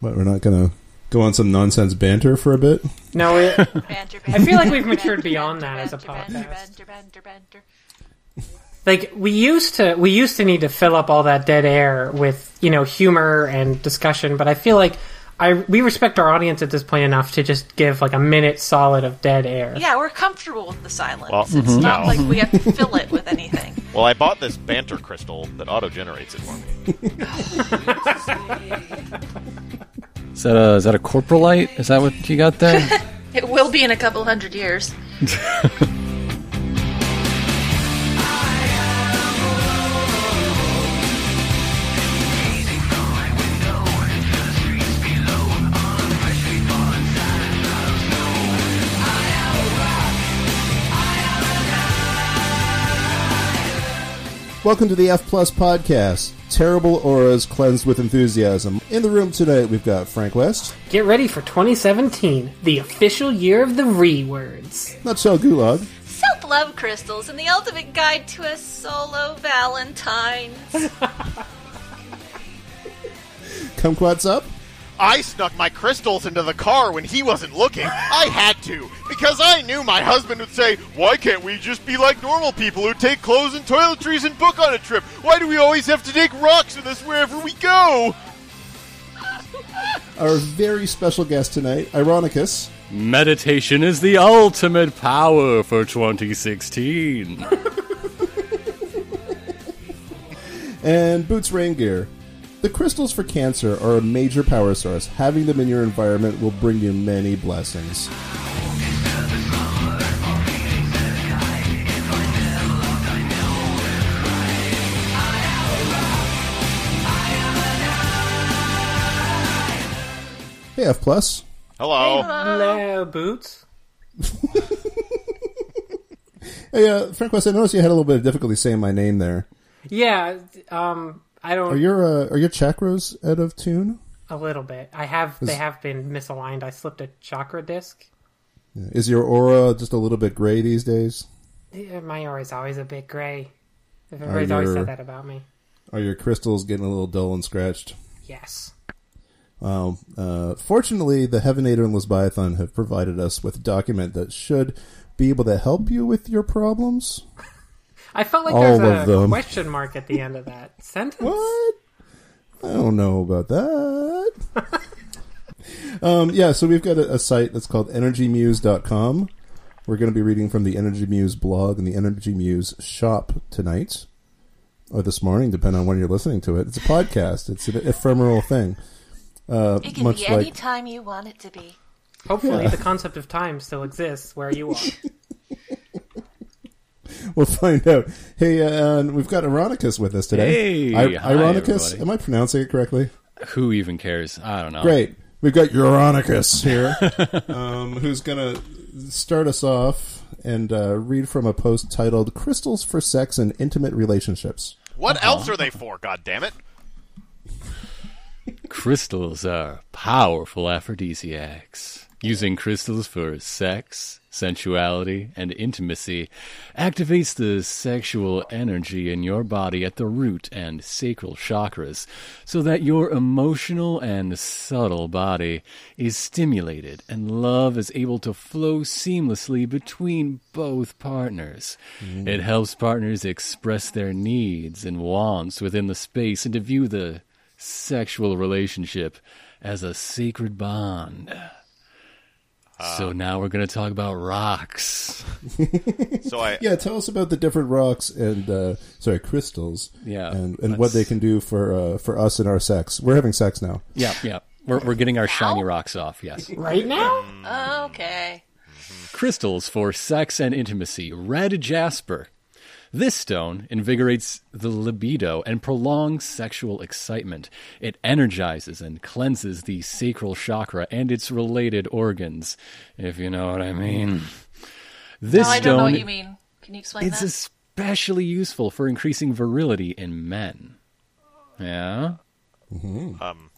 But we're not gonna go on some nonsense banter for a bit. No, it, Banter, banter, I feel like we've matured banter, beyond banter, that as a banter, podcast. Banter, banter, banter. like we used to we used to need to fill up all that dead air with you know humor and discussion but i feel like i we respect our audience at this point enough to just give like a minute solid of dead air Yeah, we're comfortable with the silence. Well, it's mm-hmm. not no. like we have to fill it with anything. Well, I bought this banter crystal that auto generates it for me. Is that a is that a coprolite? Is that what you got there? It will be in a couple hundred years. Welcome to the F Plus podcast. Terrible auras cleansed with enthusiasm. In the room tonight, we've got Frank West, get ready for 2017 the official year of the re words Nutshell Gulag, Self love crystals and the ultimate guide to a solo Valentine. Kumquatxop, I snuck my crystals into the car when he wasn't looking. I had to, because I knew my husband would say, Why can't we just be like normal people who take clothes and toiletries and book on a trip? Why do we always have to take rocks with us wherever we go? our very special guest tonight, Ironicus, Meditation is the ultimate power for 2016. and Boots Raingear. The crystals for cancer are a major power source. Having them in your environment will bring you many blessings. Hey, F Plus. Hello. hello boots Hey, uh, Frank West, I noticed you had a little bit of difficulty saying my name there. yeah um i don't Are your uh, are your chakras out of tune? a little bit i have they have been misaligned i slipped a chakra disc Is your aura just a little bit gray these days? Yeah, my aura is always a bit gray everybody's always said that about me Are your crystals getting a little dull and scratched? yes Well, uh, fortunately, the Heavenator and Lesbiathan have provided us with a document that should be able to help you with your problems. I felt like All there's a them. question mark at the end of that sentence. What? I don't know about that. um, yeah, so we've got a, a site that's called energymuse.com. We're going to be reading from the Energy Muse blog and the Energy Muse shop tonight, or this morning, depending on when you're listening to it. It's a podcast, it's an ephemeral thing. Uh, It can much be any like time you want it to be. Hopefully, Yeah. the concept of time still exists where you are. We'll find out. Hey, uh, and we've got Ironicus with us today. Hey, I- hi, Ironicus, everybody. am I pronouncing it correctly? Who even cares? I don't know. Great. We've got Ironicus here, um, who's going to start us off and uh, read from a post titled "Crystals for Sex and Intimate Relationships." What else are they for, God damn it! Crystals are powerful aphrodisiacs. Using crystals for sex, sensuality, and intimacy activates the sexual energy in your body at the root and sacral chakras so that your emotional and subtle body is stimulated and love is able to flow seamlessly between both partners. Mm. It helps partners express their needs and wants within the space and to view the sexual relationship as a sacred bond. So now we're going to talk about rocks. So I, Yeah, tell us about the different rocks and uh, sorry, crystals. Yeah, and and what they can do for uh, for us and our sex. We're having sex now. Yeah, yeah. We're, we're getting our shiny rocks off, yes. right now? Okay. Crystals for sex and intimacy. Red jasper. This stone invigorates the libido and prolongs sexual excitement. It energizes and cleanses the sacral chakra and its related organs, if you know what I mean. This No, I stone don't know what you mean. Can you explain it's that? especially useful for increasing virility in men. Yeah? um,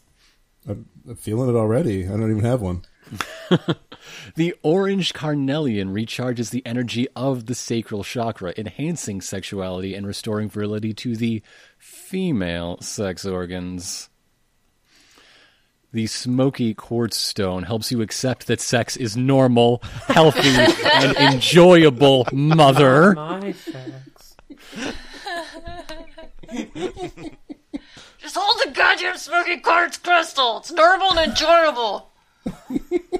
I'm, I'm feeling it already. I don't even have one. The orange carnelian recharges the energy of the sacral chakra, enhancing sexuality and restoring virility to the female sex organs. The smoky quartz stone helps you accept that sex is normal, healthy, and enjoyable, mother. My sex. Just hold the goddamn smoky quartz crystal. It's normal and enjoyable.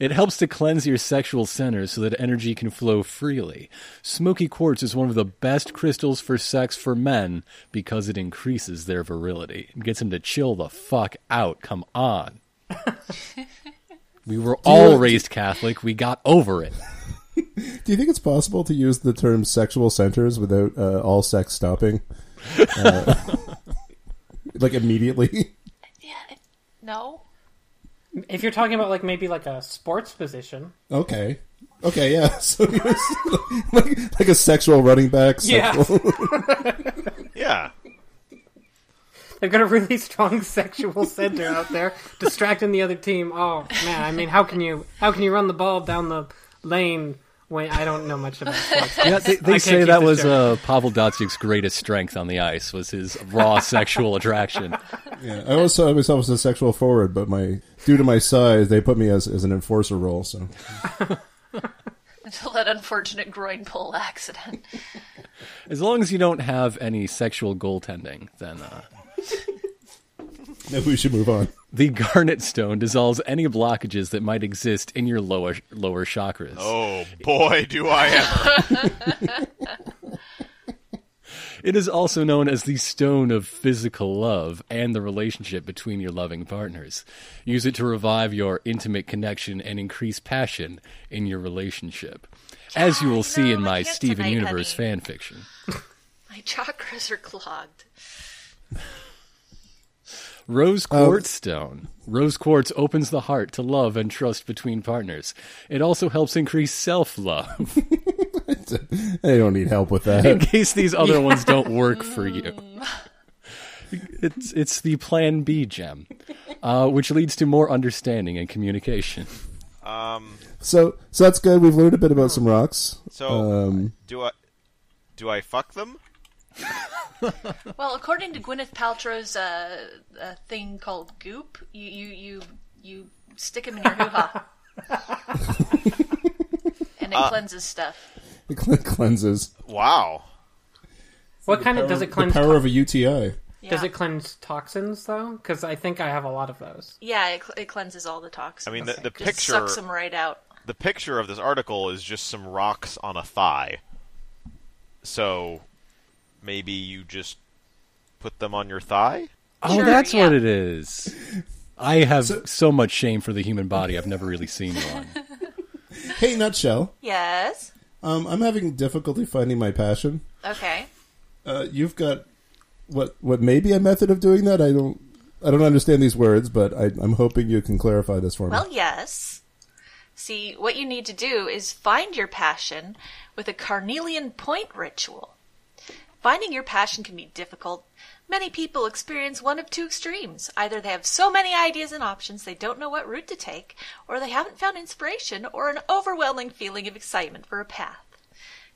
It helps to cleanse your sexual centers so that energy can flow freely. Smoky quartz is one of the best crystals for sex for men because it increases their virility. It gets them to chill the fuck out. Come on. we were all raised Catholic. We got over it. Do you think it's possible to use the term sexual centers without uh, all sex stopping? Uh, like immediately? Yeah. No. If you're talking about like maybe like a sports position, Okay. Okay, yeah. So he was like, like a sexual running back. Yeah. Yeah. they've got a really strong sexual center out there, distracting the other team. Oh man, I mean, how can you how can you run the ball down the lane when I don't know much about sports? Yeah, they, they say that was uh, Pavel Datsyuk's greatest strength on the ice was his raw sexual attraction. yeah. I always saw myself as a sexual forward, but my due to my size, they put me as, as an enforcer role. So Until that unfortunate groin pull accident. As long as you don't have any sexual goaltending, then uh, maybe we should move on. The garnet stone dissolves any blockages that might exist in your lower lower chakras. Oh boy, do I ever. It is also known as the stone of physical love and the relationship between your loving partners. Use it to revive your intimate connection and increase passion in your relationship. As you will you see know, in my can't Steven tonight, Universe honey. fan fiction. My chakras are clogged. Rose quartz stone. Rose quartz opens the heart to love and trust between partners. It also helps increase self love. they don't need help with that. in case these other ones don't work for you. It's it's the Plan B gem, uh, which leads to more understanding and communication. Um. So so that's good. We've learned a bit about some rocks. So Um, do I? Do I fuck them? Well, according to Gwyneth Paltrow's uh, uh, thing called Goop, you you you, you stick them in your hoo ha, and it cleanses stuff. it cle- cleanses. Wow. What kind of does it The cleanse? power of a UTI. Yeah. Does it cleanse toxins though? Because I think I have a lot of those. Yeah, it, cl- it cleanses all the toxins. I mean, the, the Just picture sucks them right out. the picture of this article is just some rocks on a thigh. So maybe you just put them on your thigh? Oh, Sure, that's yeah. what it is. I have so, much shame for the human body. I've never really seen one. Hey, nutshell. Yes. Um, I'm having difficulty finding my passion. Okay. Uh, you've got what what may be a method of doing that. I don't I don't understand these words, but I, I'm hoping you can clarify this for me. Well, yes. See, what you need to do is find your passion with a carnelian point ritual. Finding your passion can be difficult. Many people experience one of two extremes. Either they have so many ideas and options they don't know what route to take, or they haven't found inspiration or an overwhelming feeling of excitement for a path.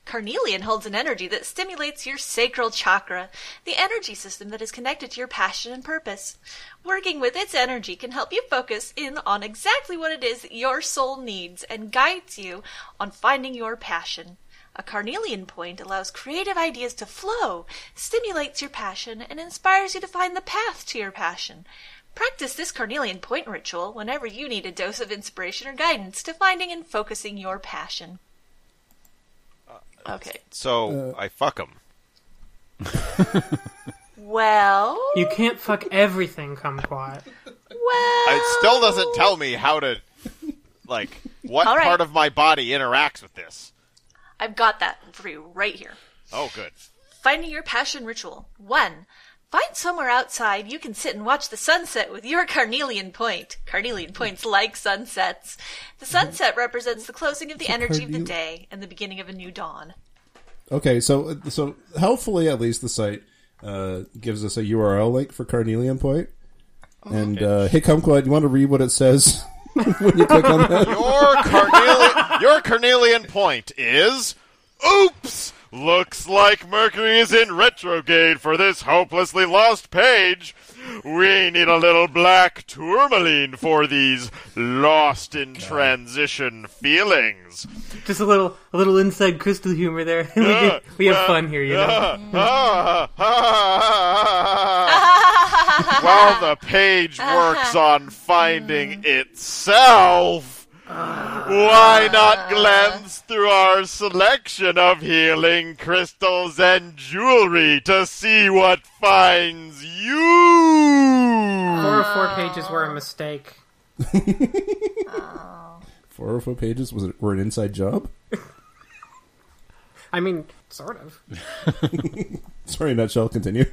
Carnelian holds an energy that stimulates your sacral chakra, the energy system that is connected to your passion and purpose. Working with its energy can help you focus in on exactly what it is that your soul needs and guides you on finding your passion. A carnelian point allows creative ideas to flow, stimulates your passion, and inspires you to find the path to your passion. Practice this carnelian point ritual whenever you need a dose of inspiration or guidance to finding and focusing your passion. Uh, okay. So uh, I fuck them. Well, You can't fuck everything, kumquat. well. It still doesn't tell me how to, like, what All right. part of my body interacts with this. I've got that for you right here. Oh, good. Finding your passion ritual. 1. Find somewhere outside you can sit and watch the sunset with your carnelian point. Carnelian points like sunsets. The sunset represents the closing of the energy of the day and the beginning of a new dawn. Okay, so so helpfully at least the site uh, gives us a URL link for Carnelian Point. And uh, hey, Kumquat, you want to read what it says when you click on that? Your carnelian, your carnelian point is, oops, Looks like Mercury is in retrograde for this hopelessly lost page. We need a little black tourmaline for these lost in transition feelings. Just a little, a little inside crystal humor there. we, get- we have fun here, you know. While the page works on finding itself, why not glance through our selection of healing crystals and jewelry to see what finds you? Four or four pages were a mistake. Four or four pages was it were an inside job? I mean, sort of. Sorry, nutshell. Continue.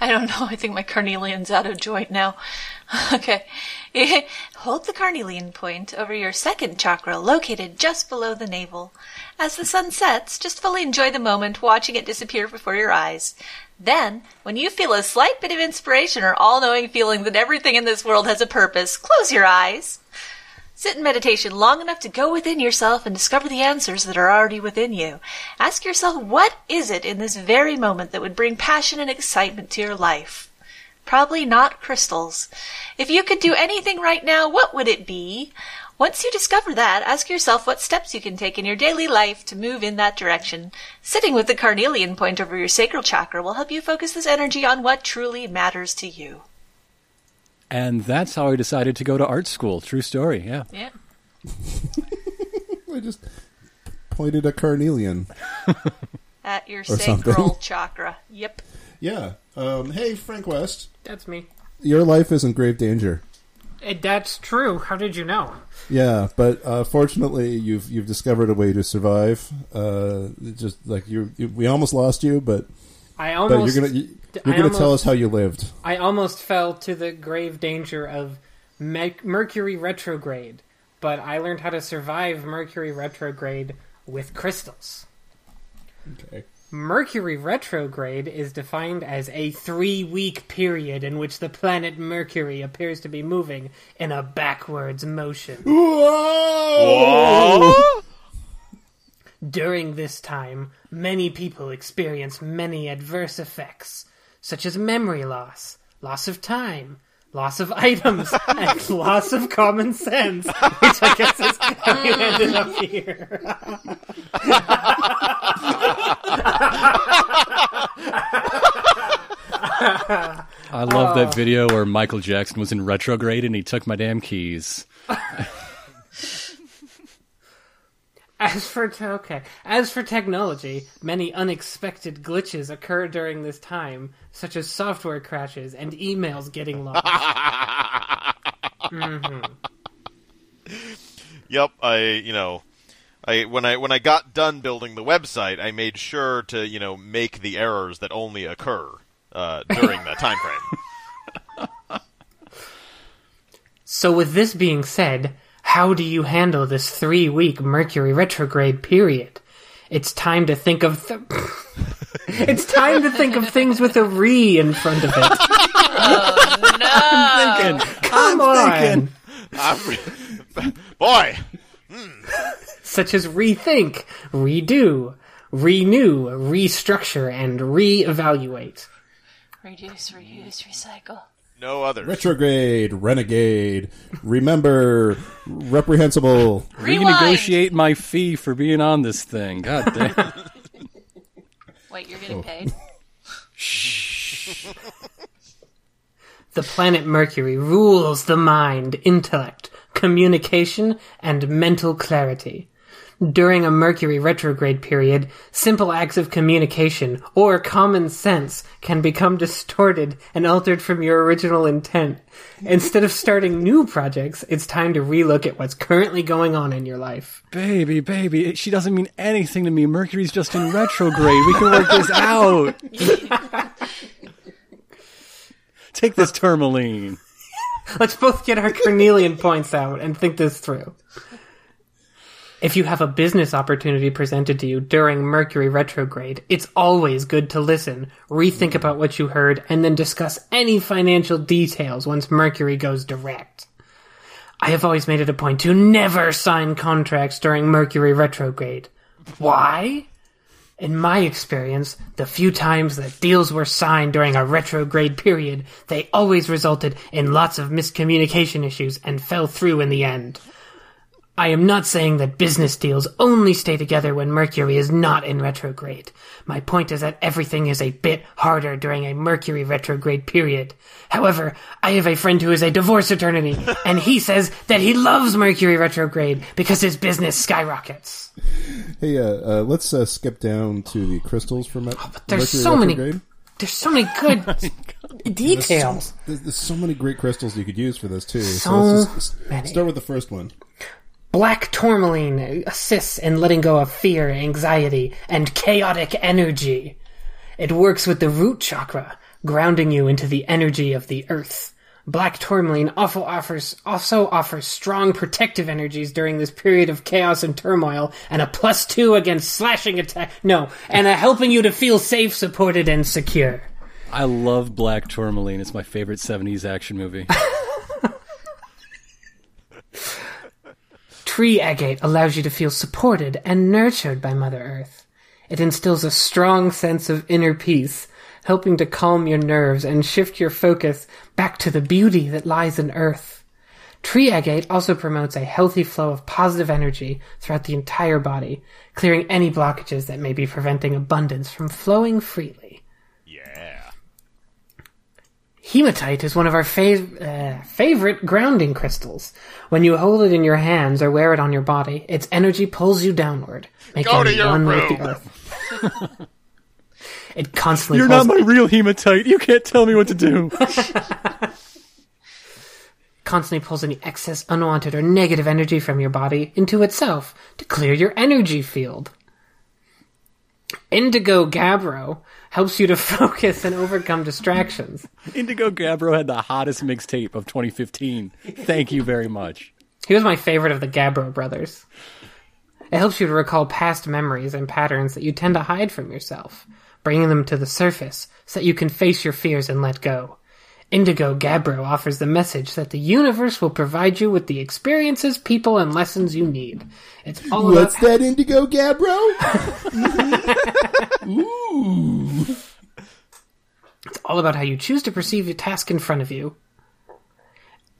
I don't know. I think my carnelian's out of joint now. okay. Hold the carnelian point over your second chakra, located just below the navel. As the sun sets, just fully enjoy the moment, watching it disappear before your eyes. Then, when you feel a slight bit of inspiration or all knowing feeling that everything in this world has a purpose, close your eyes. Sit in meditation long enough to go within yourself and discover the answers that are already within you. Ask yourself, what is it in this very moment that would bring passion and excitement to your life? Probably not crystals. If you could do anything right now, what would it be? Once you discover that, ask yourself what steps you can take in your daily life to move in that direction. Sitting with the carnelian point over your sacral chakra will help you focus this energy on what truly matters to you. And that's how I decided to go to art school. True story, yeah. Yeah. I just pointed a carnelian. At your something. sacral chakra. Yep. Yeah. Um, hey, Frank West. That's me. Your life is in grave danger. Eh, That's true. How did you know? Yeah, but uh, fortunately, you've you've discovered a way to survive. Uh, just like you, you, we almost lost you, but I but almost, you're gonna you, you're I gonna tell us how you lived. I almost fell to the grave danger of Me- Mercury retrograde, but I learned how to survive Mercury retrograde with crystals. Okay. Mercury retrograde is defined as a three week period in which the planet Mercury appears to be moving in a backwards motion. What? During this time, many people experience many adverse effects, such as memory loss, loss of time, loss of items, and loss of common sense, which I guess is how you ended up here. I love that oh. video where Michael Jackson was in retrograde and he took my damn keys. As for te- okay, as for technology, many unexpected glitches occur during this time, such as software crashes and emails getting lost. Yep, I you know, I when I when I got done building the website, I made sure to you know make the errors that only occur uh, during that time frame. So, with this being said, how do you handle this three week Mercury retrograde period? It's time to think of. Th- it's time to think of things with a re in front of it. Oh, no. I'm thinking, Come on! I'm- boy, hmm. Such as rethink, redo, renew, restructure, and reevaluate. Reduce, reuse, recycle. No others. Retrograde, renegade, remember, reprehensible. Rewind. renegotiate my fee for being on this thing. God damn. Wait, you're getting oh. paid? Shh. The planet Mercury rules the mind, intellect, communication, and mental clarity. During a Mercury retrograde period, simple acts of communication or common sense can become distorted and altered from your original intent. Instead of starting new projects, it's time to relook at what's currently going on in your life. baby, baby, she doesn't mean anything to me. Mercury's just in retrograde. We can work this out. Take this tourmaline. Let's both get our carnelian points out and think this through. If you have a business opportunity presented to you during Mercury retrograde, it's always good to listen, rethink about what you heard, and then discuss any financial details once Mercury goes direct. I have always made it a point to never sign contracts during Mercury retrograde. Why? In my experience, the few times that deals were signed during a retrograde period, they always resulted in lots of miscommunication issues and fell through in the end. I am not saying that business deals only stay together when Mercury is not in retrograde. My point is that everything is a bit harder during a Mercury retrograde period. However, I have a friend who is a divorce attorney, and he says that he loves Mercury retrograde because his business skyrockets. Hey, uh, uh, let's uh, skip down to the crystals for me- There's Mercury so many. There's so many good details. There's, there's so many great crystals you could use for this too. So let's just start with the first one. Black tourmaline assists in letting go of fear, anxiety, and chaotic energy. It works with the root chakra, grounding you into the energy of the earth. Black tourmaline also offers also offers strong protective energies during this period of chaos and turmoil, and a plus two against slashing attack. No, and a helping you to feel safe, supported, and secure. I love Black Tourmaline. It's my favorite 70s action movie. Tree agate allows you to feel supported and nurtured by Mother Earth. It instills a strong sense of inner peace, helping to calm your nerves and shift your focus back to the beauty that lies in Earth. Tree agate also promotes a healthy flow of positive energy throughout the entire body, clearing any blockages that may be preventing abundance from flowing freely. Yeah. Hematite is one of our fav- uh, favorite grounding crystals. When you hold it in your hands or wear it on your body, its energy pulls you downward, making Go to you your one with room. the earth. it constantly You're pulls, not my real hematite. You can't tell me what to do. constantly pulls any excess, unwanted, or negative energy from your body into itself to clear your energy field. Indigo Gabbro helps you to focus and overcome distractions. Indigo Gabbro had the hottest mixtape of 2015. Thank you very much. He was my favorite of the Gabbro brothers. It helps you to recall past memories and patterns that you tend to hide from yourself, bringing them to the surface so that you can face your fears and let go. Indigo Gabbro offers the message that the universe will provide you with the experiences, people, and lessons you need. It's all What's about that indigo gabbro? It's all about how you choose to perceive the task in front of you.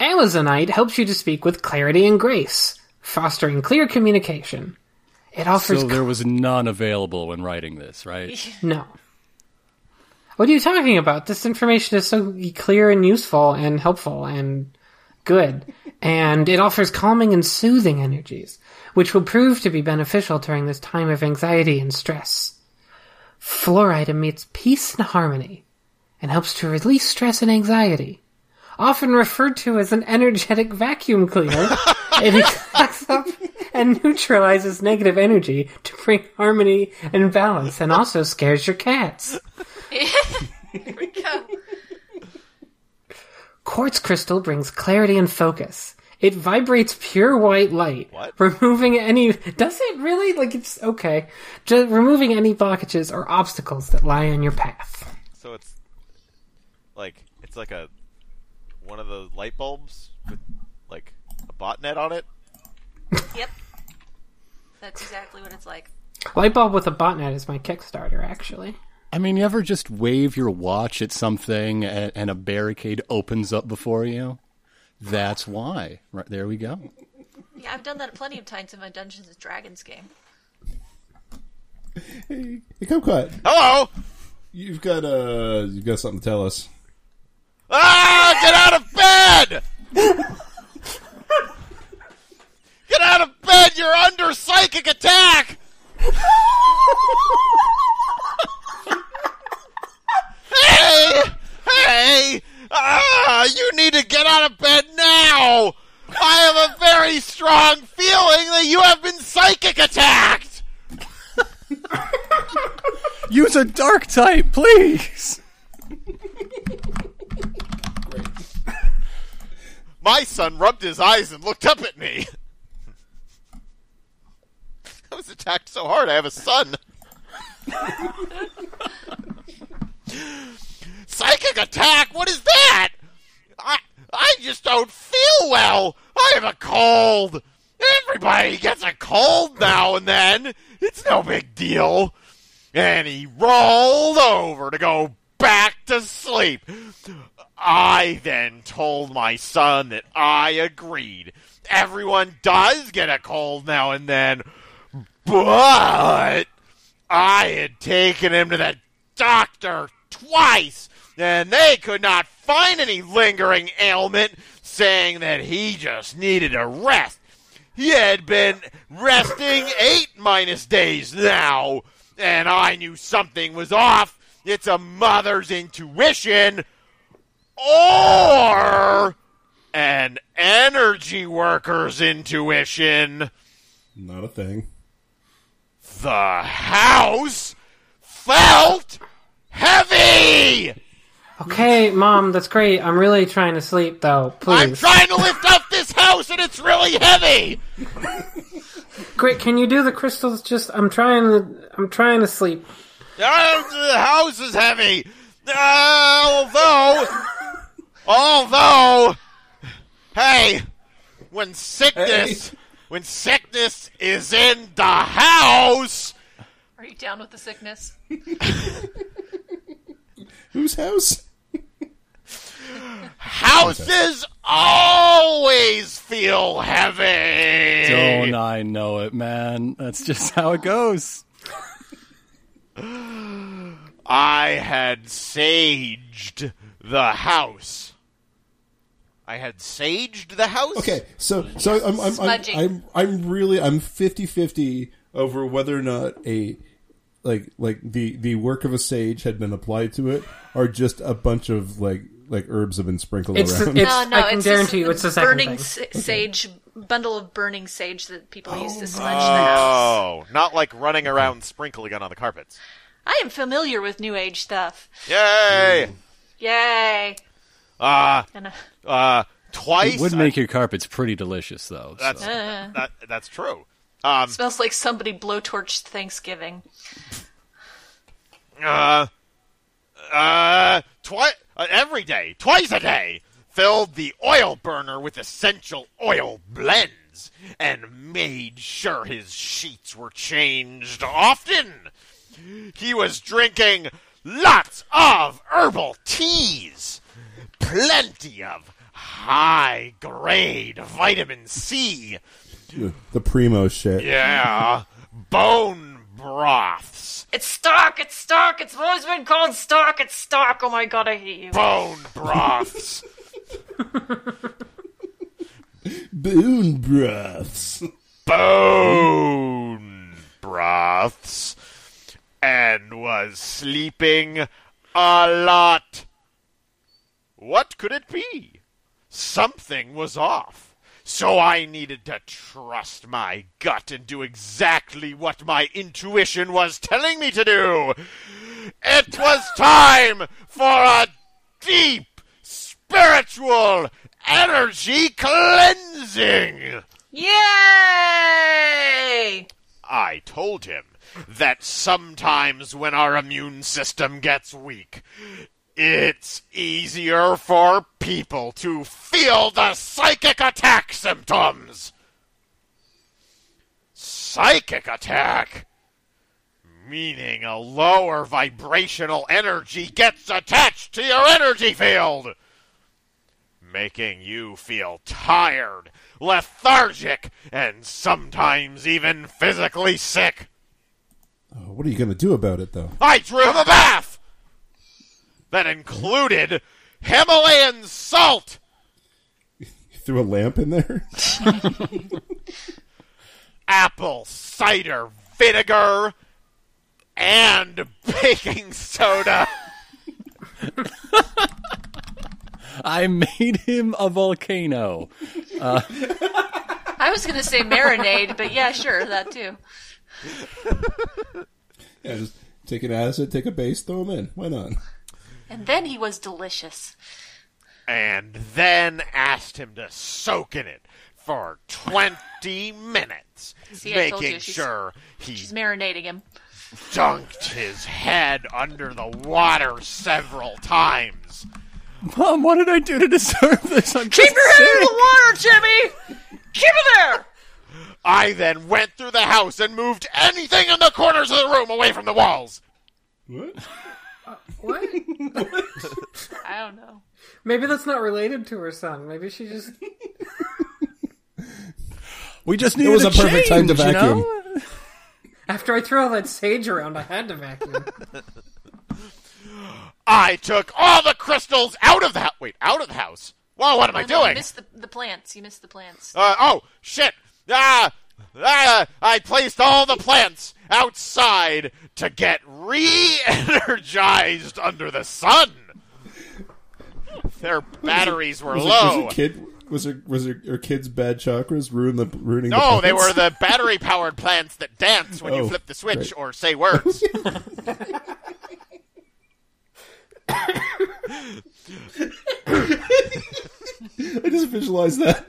Amazonite helps you to speak with clarity and grace, fostering clear communication. It offers So there was none available when writing this, right? No. What are you talking about? This information is so clear and useful and helpful and good. And it offers calming and soothing energies, which will prove to be beneficial during this time of anxiety and stress. Fluorite emits peace and harmony and helps to release stress and anxiety. Often referred to as an energetic vacuum cleaner, it cleans up and neutralizes negative energy to bring harmony and balance and also scares your cats. Here we go. Quartz crystal brings clarity and focus. It vibrates pure white light, What? removing any. Does it really? Like it's okay. Just removing any blockages or obstacles that lie on your path. So it's like it's like a one of the light bulbs with like a botnet on it. Yep. That's exactly what it's like. Light bulb with a botnet is my Kickstarter, actually. I mean, you ever just wave your watch at something and, and a barricade opens up before you? That's why. Right there we go. Yeah, I've done that plenty of times in my Dungeons and Dragons game. hey, Kumquat, Hello! you've got uh, you've got something to tell us. Ah! Get out of bed! Get out of bed! You're under psychic attack! hey! Hey! Ah! You need to get out of bed now! I have a very strong feeling that you have been psychic attacked! Use a dark type, please. My son rubbed his eyes and looked up at me. I was attacked so hard, I have a son. Psychic attack? What is that? I I just don't feel well. I have a cold. Everybody gets a cold now and then. It's no big deal. And he rolled over to go back to sleep. I then told my son that I agreed. Everyone does get a cold now and then, but I had taken him to the doctor twice, and they could not find any lingering ailment, saying that he just needed a rest. He had been resting eight minus days now, and I knew something was off. It's a mother's intuition or an energy worker's intuition. Not a thing. The house felt heavy. Okay, mom, that's great. I'm really trying to sleep, though. Please. I'm trying to lift up this house and it's really heavy. Great. Can you do the crystals? Just I'm trying to. I'm trying to sleep. Oh, the house is heavy. Although, although, hey, when sickness, when sickness is in the house, Are you down with the sickness? Whose house? Houses always feel heavy. Don't I know it, man? That's just how it goes. I had saged the house. I had saged the house. Okay, so so I'm I'm, I'm I'm I'm really I'm 50-50 over whether or not a like like the the work of a sage had been applied to it or just a bunch of like like herbs have been sprinkled It's around. it's. No, no, I can it's guarantee you, it's the second burning thing. sa- sage bundle of burning sage that people use to smudge the house. Oh, not like running around sprinkling it on the carpets. I am familiar with new age stuff. Yay! Yay! Uh, And, uh, uh, twice. It would make your carpets pretty delicious, though. so. That's uh, that, that's true. Um, smells like somebody blowtorched Thanksgiving. uh, uh, twice uh, every day, twice a day, filled the oil burner with essential oil blends and made sure his sheets were changed often. He was drinking lots of herbal teas, plenty of high grade vitamin C. the primo shit. Yeah, bone broths. It's stock! It's stock! It's always been called stock! It's stock! Oh my god, I hate you. Bone broths. Bone broths. bone broths and was sleeping a lot. What could it be? Something was off. So I needed to trust my gut and do exactly what my intuition was telling me to do. It was time for a deep spiritual energy cleansing. Yay! I told him that sometimes when our immune system gets weak, it's easier for people to feel the psychic attack symptoms. Psychic attack? Meaning a lower vibrational energy gets attached to your energy field making you feel tired, lethargic, and sometimes even physically sick. Oh, what are you going to do about it, though? I drew him a bath that included Himalayan salt, You threw a lamp in there? apple cider vinegar, and baking soda. I made him a volcano. Uh, I was gonna say marinade, but yeah, sure, that too. yeah, just take an acid, take a base, throw them in. Why not? And then he was delicious. and then asked him to soak in it for 20 minutes, See, making you, she's- sure he She's marinating him. dunked his head under the water several times. Mom, what did I do to deserve this? I'm Keep your head in sick. the water, Jimmy! Keep it there! I then went through the house and moved anything in the corners of the room away from the walls. What? What? I don't know. Maybe that's not related to her son. Maybe she just. We just It needed was a perfect time to change, you vacuum. know? After I threw all that sage around, I had to vacuum. I took all the crystals out of the house. Wait, out of the house? Whoa, what am I Oh, no, You doing? missed the, the plants. You missed the plants. Uh, oh, shit. Ah, ah, I placed all the plants outside to get re-energized under the sun. Their batteries were Was, it, low. was her kid? Was her was her, her kid's bad chakras ruin the ruining? No, the they were the battery-powered plants that dance when you Oh, flip the switch right. or say words. I just visualized that.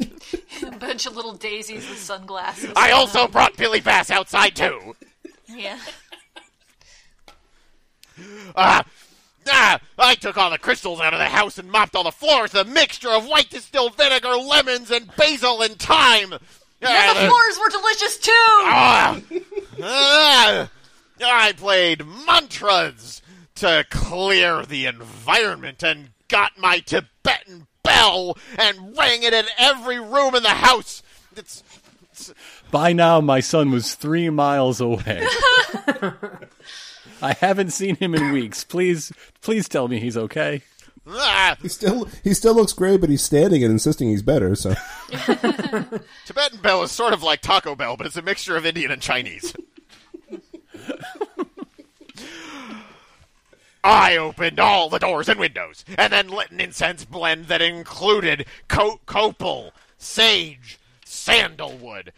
A bunch of little daisies with sunglasses. I also brought Billy Bass outside too. Yeah. Ah, ah, I took all the crystals out of the house and mopped all the floors with a mixture of white distilled vinegar, lemons, and basil and thyme. And the floors were delicious too! Ah, ah, I played mantras to clear the environment and got my Tibetan bell and rang it in every room in the house. It's By now, my son was three miles away. I haven't seen him in weeks. Please, please tell me he's okay. ah, He still he still looks great, but he's standing and insisting he's better. So Tibetan bell is sort of like Taco Bell, but it's a mixture of Indian and Chinese. I opened all the doors and windows, and then lit an incense blend that included co- copal, sage, sandalwood,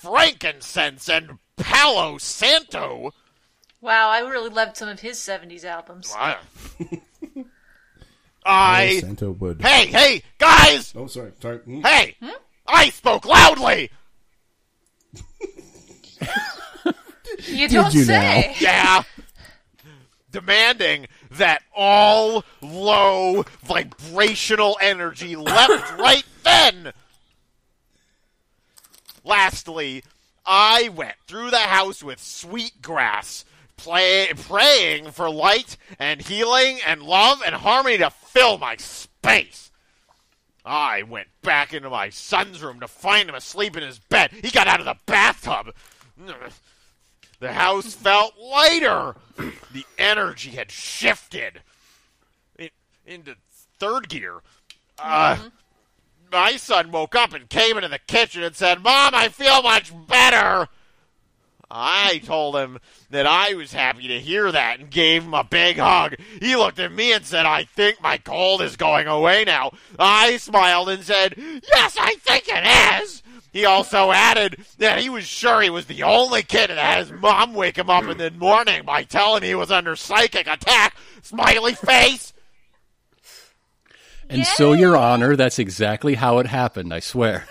frankincense, and palo santo. Wow, I really loved some of his 70s albums. I, I Santo would. hey hey guys, Oh, sorry, sorry. Mm. hey! I spoke loudly. You don't you say! Yeah. Demanding that all low vibrational energy left right then. Lastly, I went through the house with sweet grass, play, praying for light and healing and love and harmony to fill my space. I went back into my son's room to find him asleep in his bed. He got out of the bathtub. The house felt lighter. The energy had shifted in, into third gear. Uh, My son woke up and came into the kitchen and said, Mom, I feel much better. I told him that I was happy to hear that and gave him a big hug. He looked at me and said, I think my cold is going away now. I smiled and said, Yes, I think it is. He also added that he was sure he was the only kid that had his mom wake him up in the morning by telling he was under psychic attack. Smiley face. And so, Your Honor, that's exactly how it happened, I swear.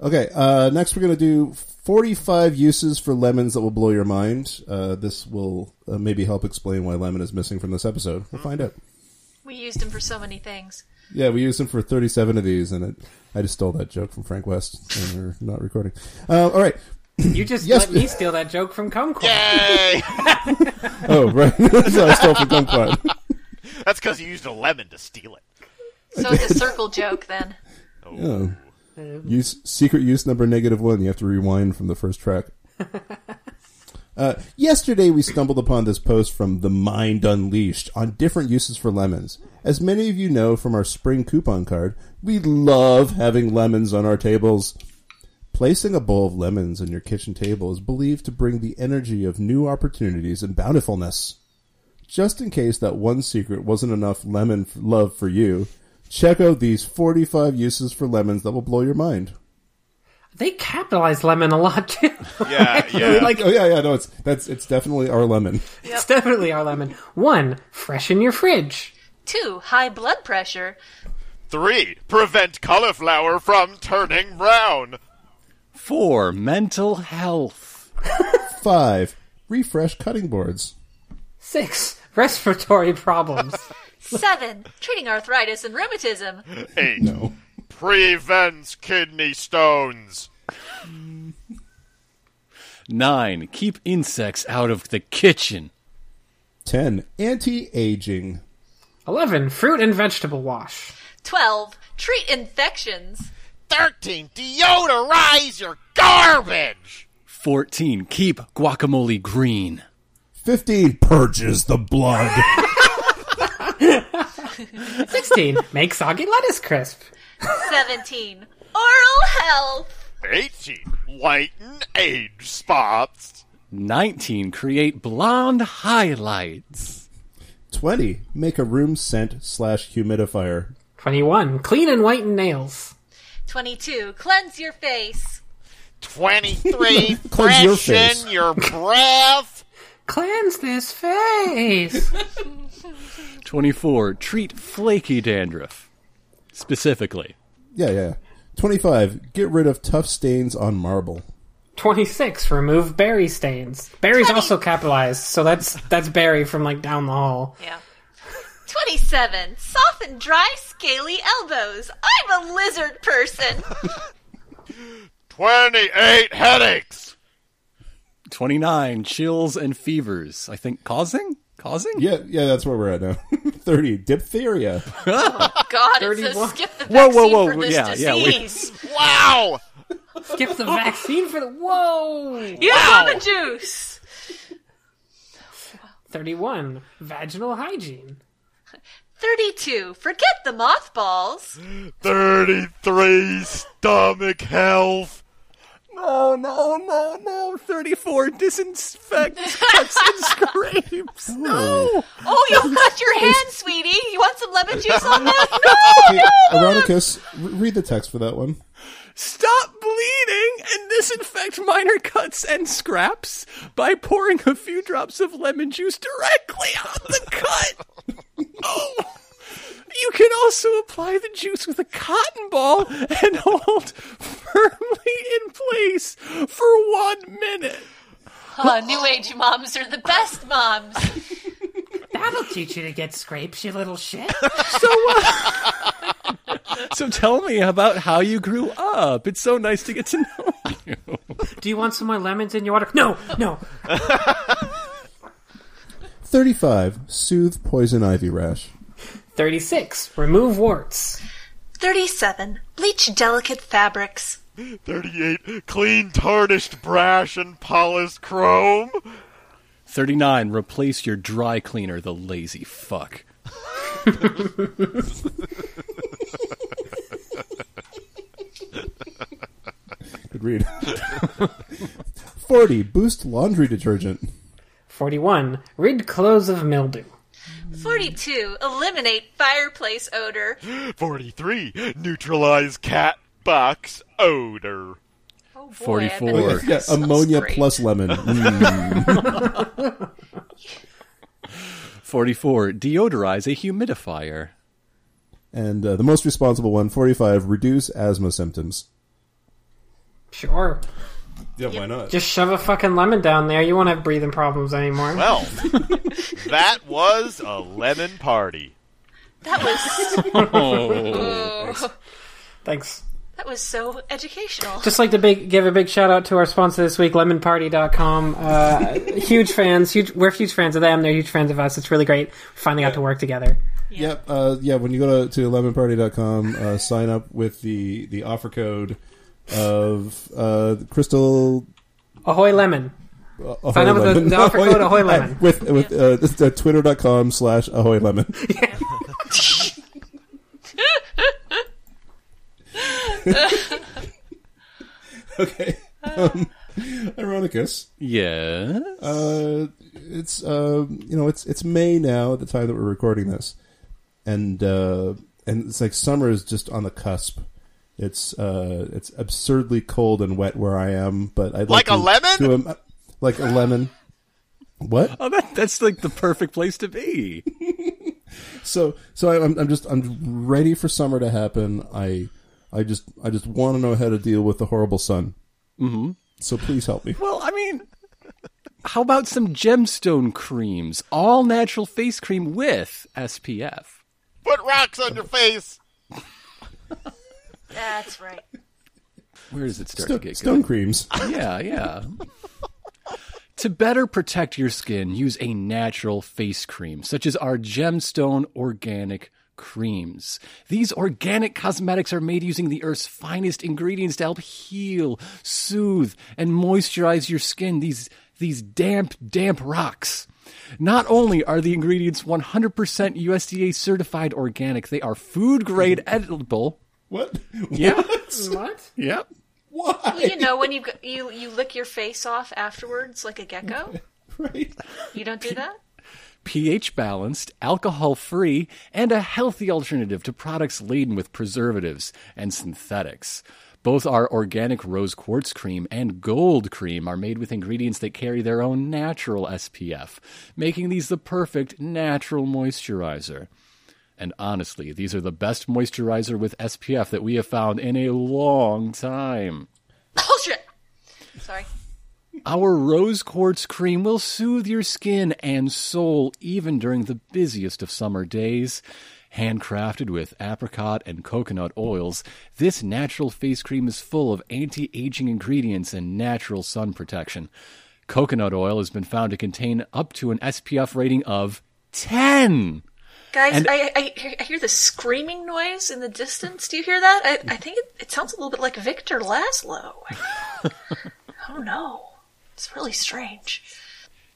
Okay, uh, next we're going to do 45 uses for lemons that will blow your mind. Uh, this will uh, maybe help explain why lemon is missing from this episode. We'll find out. We used him for so many things. Yeah, we used them for 37 of these, and it, I just stole that joke from Frank West, and we're not recording. Uh, all right. You just Yes. let me steal that joke from Kumquat. Yay! Oh, right. so I stole from Kumquat. That's because you used a lemon to steal it. So it's a circle joke then. Oh. Use secret use number negative one. You have to rewind from the first track. Uh, yesterday, we stumbled upon this post from The Mind Unleashed on different uses for lemons. As many of you know from our spring coupon card, we love having lemons on our tables. Placing a bowl of lemons on your kitchen table is believed to bring the energy of new opportunities and bountifulness. Just in case that one secret wasn't enough lemon f- love for you, check out these 45 uses for lemons that will blow your mind. They capitalize lemon a lot too. Yeah, yeah. Like, oh yeah, yeah, no, it's that's it's definitely our lemon. it's definitely our lemon. One, freshen your fridge. Two, high blood pressure. Three, prevent cauliflower from turning brown. Four, mental health. Five, refresh cutting boards. Six, respiratory problems. Seven, treating arthritis and rheumatism. Eight, No, prevents kidney stones. Nine, keep insects out of the kitchen. 10. Anti-aging. 11. Fruit and vegetable wash. 12. Treat infections. 13. Deodorize your garbage. 14, keep guacamole green. 15. Purges the blood. 16. Make soggy lettuce crisp. 17. Oral health. 18. Whiten age spots. 19, create blonde highlights. 20. Make a room scent slash humidifier. 21. Clean and whiten nails. 22. Cleanse your face. 23. Cleanse your Freshen face. your breath. Cleanse this face. 24, treat flaky dandruff. Specifically. Yeah, yeah. 25. Get rid of tough stains on marble. 26. Remove berry stains. Berry's 20. also capitalized, so that's that's berry from like down the hall. Yeah. 27. Soften dry, scaly elbows. I'm a lizard person. 28. Headaches. 29, chills and fevers. I think causing? Causing? Yeah, yeah, that's where we're at now. 30. Diphtheria. Oh, God, it says skip the Whoa, vaccine whoa, whoa, for this yeah, yeah, wait. disease. Wow. Skip the oh. vaccine for the. Whoa! You Wow. have a juice. 31. Vaginal hygiene. 32. Forget the mothballs. 33. Stomach health. No, no, no, no. 34, disinfect cuts and scrapes. No. Oh, you cut your hand, sweetie. You want some lemon juice on that? Hey, Ironicus, re- read the text for that one. Stop bleeding and disinfect minor cuts and scraps by pouring a few drops of lemon juice directly on the cut. oh. You can also apply the juice with a cotton ball and hold firmly in place for one minute. Oh, new age moms are the best moms. That'll teach you to get scrapes, you little shit. Uh, so tell me about how you grew up. It's so nice to get to know you. Do you want some more lemons in your water? No, no. 35. Soothe poison ivy rash. 36. Remove warts. 37. Bleach delicate fabrics. 38. Clean tarnished brash and polished chrome. 39. Replace your dry cleaner, the lazy fuck. Good read. 40. Boost laundry detergent. 41. Rid clothes of mildew. 42. Eliminate fireplace odor. 43. Neutralize cat box odor. Oh boy, 44. Yeah, ammonia great. plus lemon. Mm. 44. Deodorize a humidifier. And uh, the most responsible one, 45. Reduce asthma symptoms. Sure. Yeah, why not? Just shove a fucking lemon down there. You won't have breathing problems anymore. Well, that was a lemon party. That was Oh. Thanks. that was so educational. Just like to big, give a big shout out to our sponsor this week, lemonparty.com. Uh, huge fans. Huge, we're huge fans of them. They're huge fans of us. It's really great. Finally got to work together. Yep. Uh, yeah, when you go to, to lemonparty.com, uh, sign up with the, the offer code of uh, Crystal. Ahoy lemon. Uh, Ahoy Sign up with the- Lemon. the offer code Ahoy Lemon. With with uh, this- uh, twitter.com slash ahoy lemon. okay. Um, Ironicus. Yes. Uh, it's uh, you know, it's it's May now at the time that we're recording this, and uh, and it's like summer is just on the cusp. It's uh, it's absurdly cold and wet where I am, but I'd like, Like a to- lemon? to, um, like a lemon. What? Oh, that, that's like the perfect place to be. So so I'm I'm just I'm ready for summer to happen. I I just I just want to know how to deal with the horrible sun. Mm-hmm. So please help me. Well, I mean, how about some gemstone creams? All natural face cream with SPF. Put rocks on your face. That's right. Where does it start Stone, to get stone good? creams. Yeah, yeah. To better protect your skin, use a natural face cream, such as our Gemstone Organic Creams. These organic cosmetics are made using the Earth's finest ingredients to help heal, soothe, and moisturize your skin. These, these damp, damp rocks. Not only are the ingredients 100% USDA certified organic, they are food grade edible. What? Yeah. What? Yep. Why? You know when you you you lick your face off afterwards like a gecko. Right. You don't do that. pH balanced, alcohol free, and a healthy alternative to products laden with preservatives and synthetics. Both our organic rose quartz cream and gold cream are made with ingredients that carry their own natural SPF, making these the perfect natural moisturizer. And honestly, these are the best moisturizer with SPF that we have found in a long time. Bullshit. Sorry. Our rose quartz cream will soothe your skin and soul even during the busiest of summer days. Handcrafted with apricot and coconut oils, this natural face cream is full of anti aging ingredients and natural sun protection. Coconut oil has been found to contain up to an SPF rating of 10. Guys, And- I, I, hear- I hear the screaming noise in the distance. Do you hear that? I, I think it, it sounds a little bit like Victor Laszlo. oh no. It's really strange.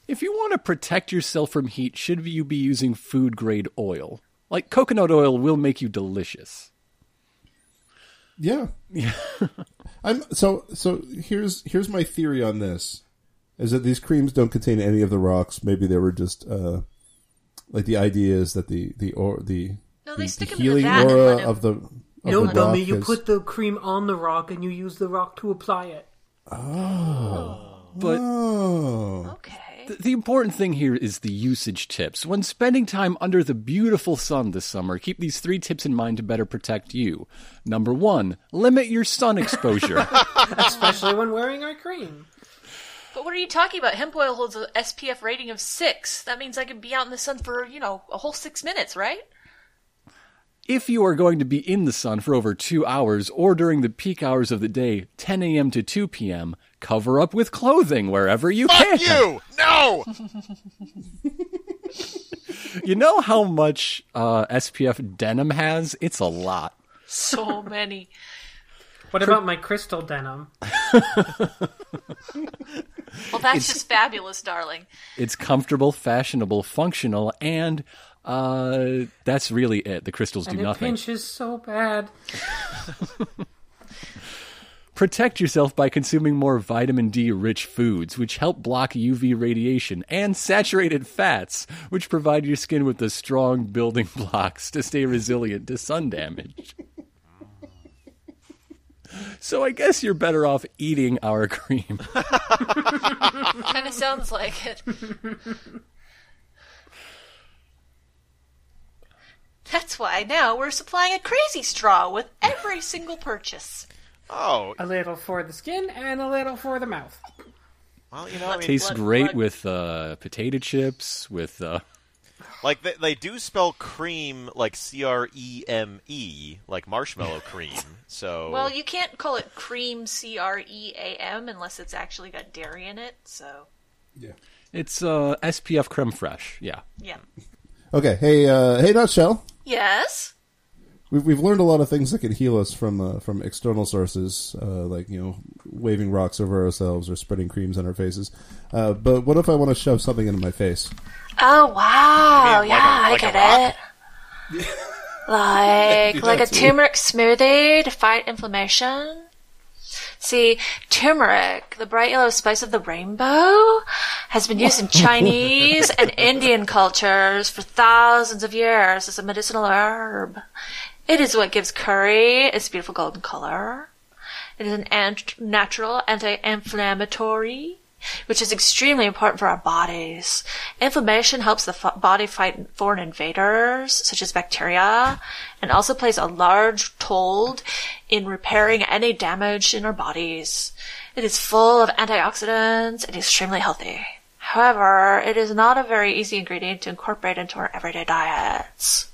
If you want to protect yourself from heat, should you be using food grade oil? Like coconut oil will make you delicious. Yeah. Yeah. I'm so so here's here's my theory on this. Is that these creams don't contain any of the rocks. Maybe they were just uh like the idea is that the the or the No, they the, stick the 'em in the healing vat and aura let 'em- of the of No, the dummy, rock you is- put the cream on the rock and you use the rock to apply it. Oh, but Oh. Okay. th- the important thing here is the usage tips. When spending time under the beautiful sun this summer, keep these three tips in mind to better protect you. Number one, limit your sun exposure. Especially when wearing our cream. But what are you talking about? Hemp oil holds a SPF rating of six. That means I could be out in the sun for, you know, a whole six minutes, right? if you are going to be in the sun for over two hours or during the peak hours of the day, 10 a.m. to 2 p.m., cover up with clothing wherever you can. Fuck you! No! You know how much uh, SPF denim has? It's a lot. So many. What about my crystal denim? Well, that's just fabulous, darling. It's comfortable, fashionable, functional, and uh, that's really it. The crystals do And it nothing. pinches so bad. Protect yourself by consuming more vitamin D rich foods, which help block UV radiation, and saturated fats, which provide your skin with the strong building blocks to stay resilient to sun damage. So I guess you're better off eating our cream. Kind of sounds like it. That's why now we're supplying a crazy straw with every single purchase. Oh, A little for the skin and a little for the mouth. well, you know, I mean, Tastes blood- great blood. with uh, potato chips, with uh, like they, they do spell cream like C R E M E, like marshmallow cream. So Well, you can't call it cream C R E A M unless it's actually got dairy in it. So, Yeah. it's uh, SPF creme fraiche. Yeah. yeah. Okay. Hey, uh, hey, Nutshell. Yes. We've we've learned a lot of things that can heal us from uh, from external sources, uh, like you know, waving rocks over ourselves or spreading creams on our faces. Uh, but what if I want to shove something into my face? Oh wow! Mean like yeah, a- like I get it. Like like a turmeric smoothie to fight inflammation. See, turmeric, the bright yellow spice of the rainbow, has been used in Chinese and Indian cultures for thousands of years as a medicinal herb. It is what gives curry its beautiful golden color. It is an ant- natural anti-inflammatory, which is extremely important for our bodies. Inflammation helps the body fight foreign invaders, such as bacteria, and also plays a large toll in repairing any damage in our bodies. It is full of antioxidants and extremely healthy. However, it is not a very easy ingredient to incorporate into our everyday diets.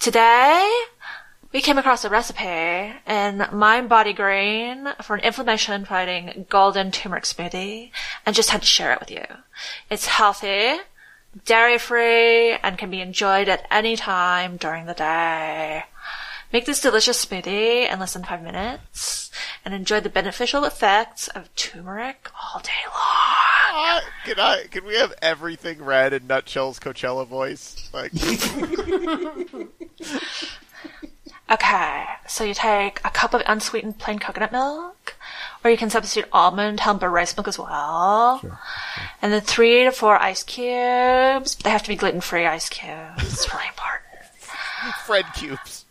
Today, we came across a recipe in Mind Body Green for an inflammation fighting golden turmeric smoothie and just had to share it with you. It's healthy, dairy free, and can be enjoyed at any time during the day. Make this delicious smoothie in less than five minutes and enjoy the beneficial effects of turmeric all day long. Uh, can I? Can we have everything read in Nutshell's Coachella voice? Like, Okay, so you take a cup of unsweetened plain coconut milk, or you can substitute almond, hemp, or rice milk as well. And then three to four ice cubes. They have to be gluten-free ice cubes. It's really important. Fred cubes.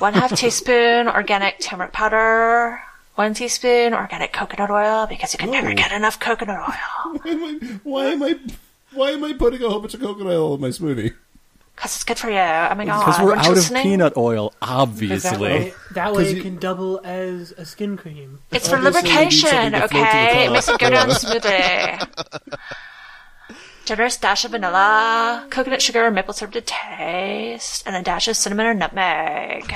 One half teaspoon organic turmeric powder. One teaspoon organic coconut oil because you can never get enough coconut oil. Why am I? Why am I? Why am I putting a whole bunch of coconut oil in my smoothie? Because it's good for you. Oh my god. Because we're weren't out of listening? peanut oil, 'Cause That obviously. way, that way it you- can double as a skin cream. It's for Obviously, we lubrication, to float to the okay? It makes it go down smoothly. Generous dash of vanilla, coconut sugar, maple syrup to taste, and a dash of cinnamon or nutmeg.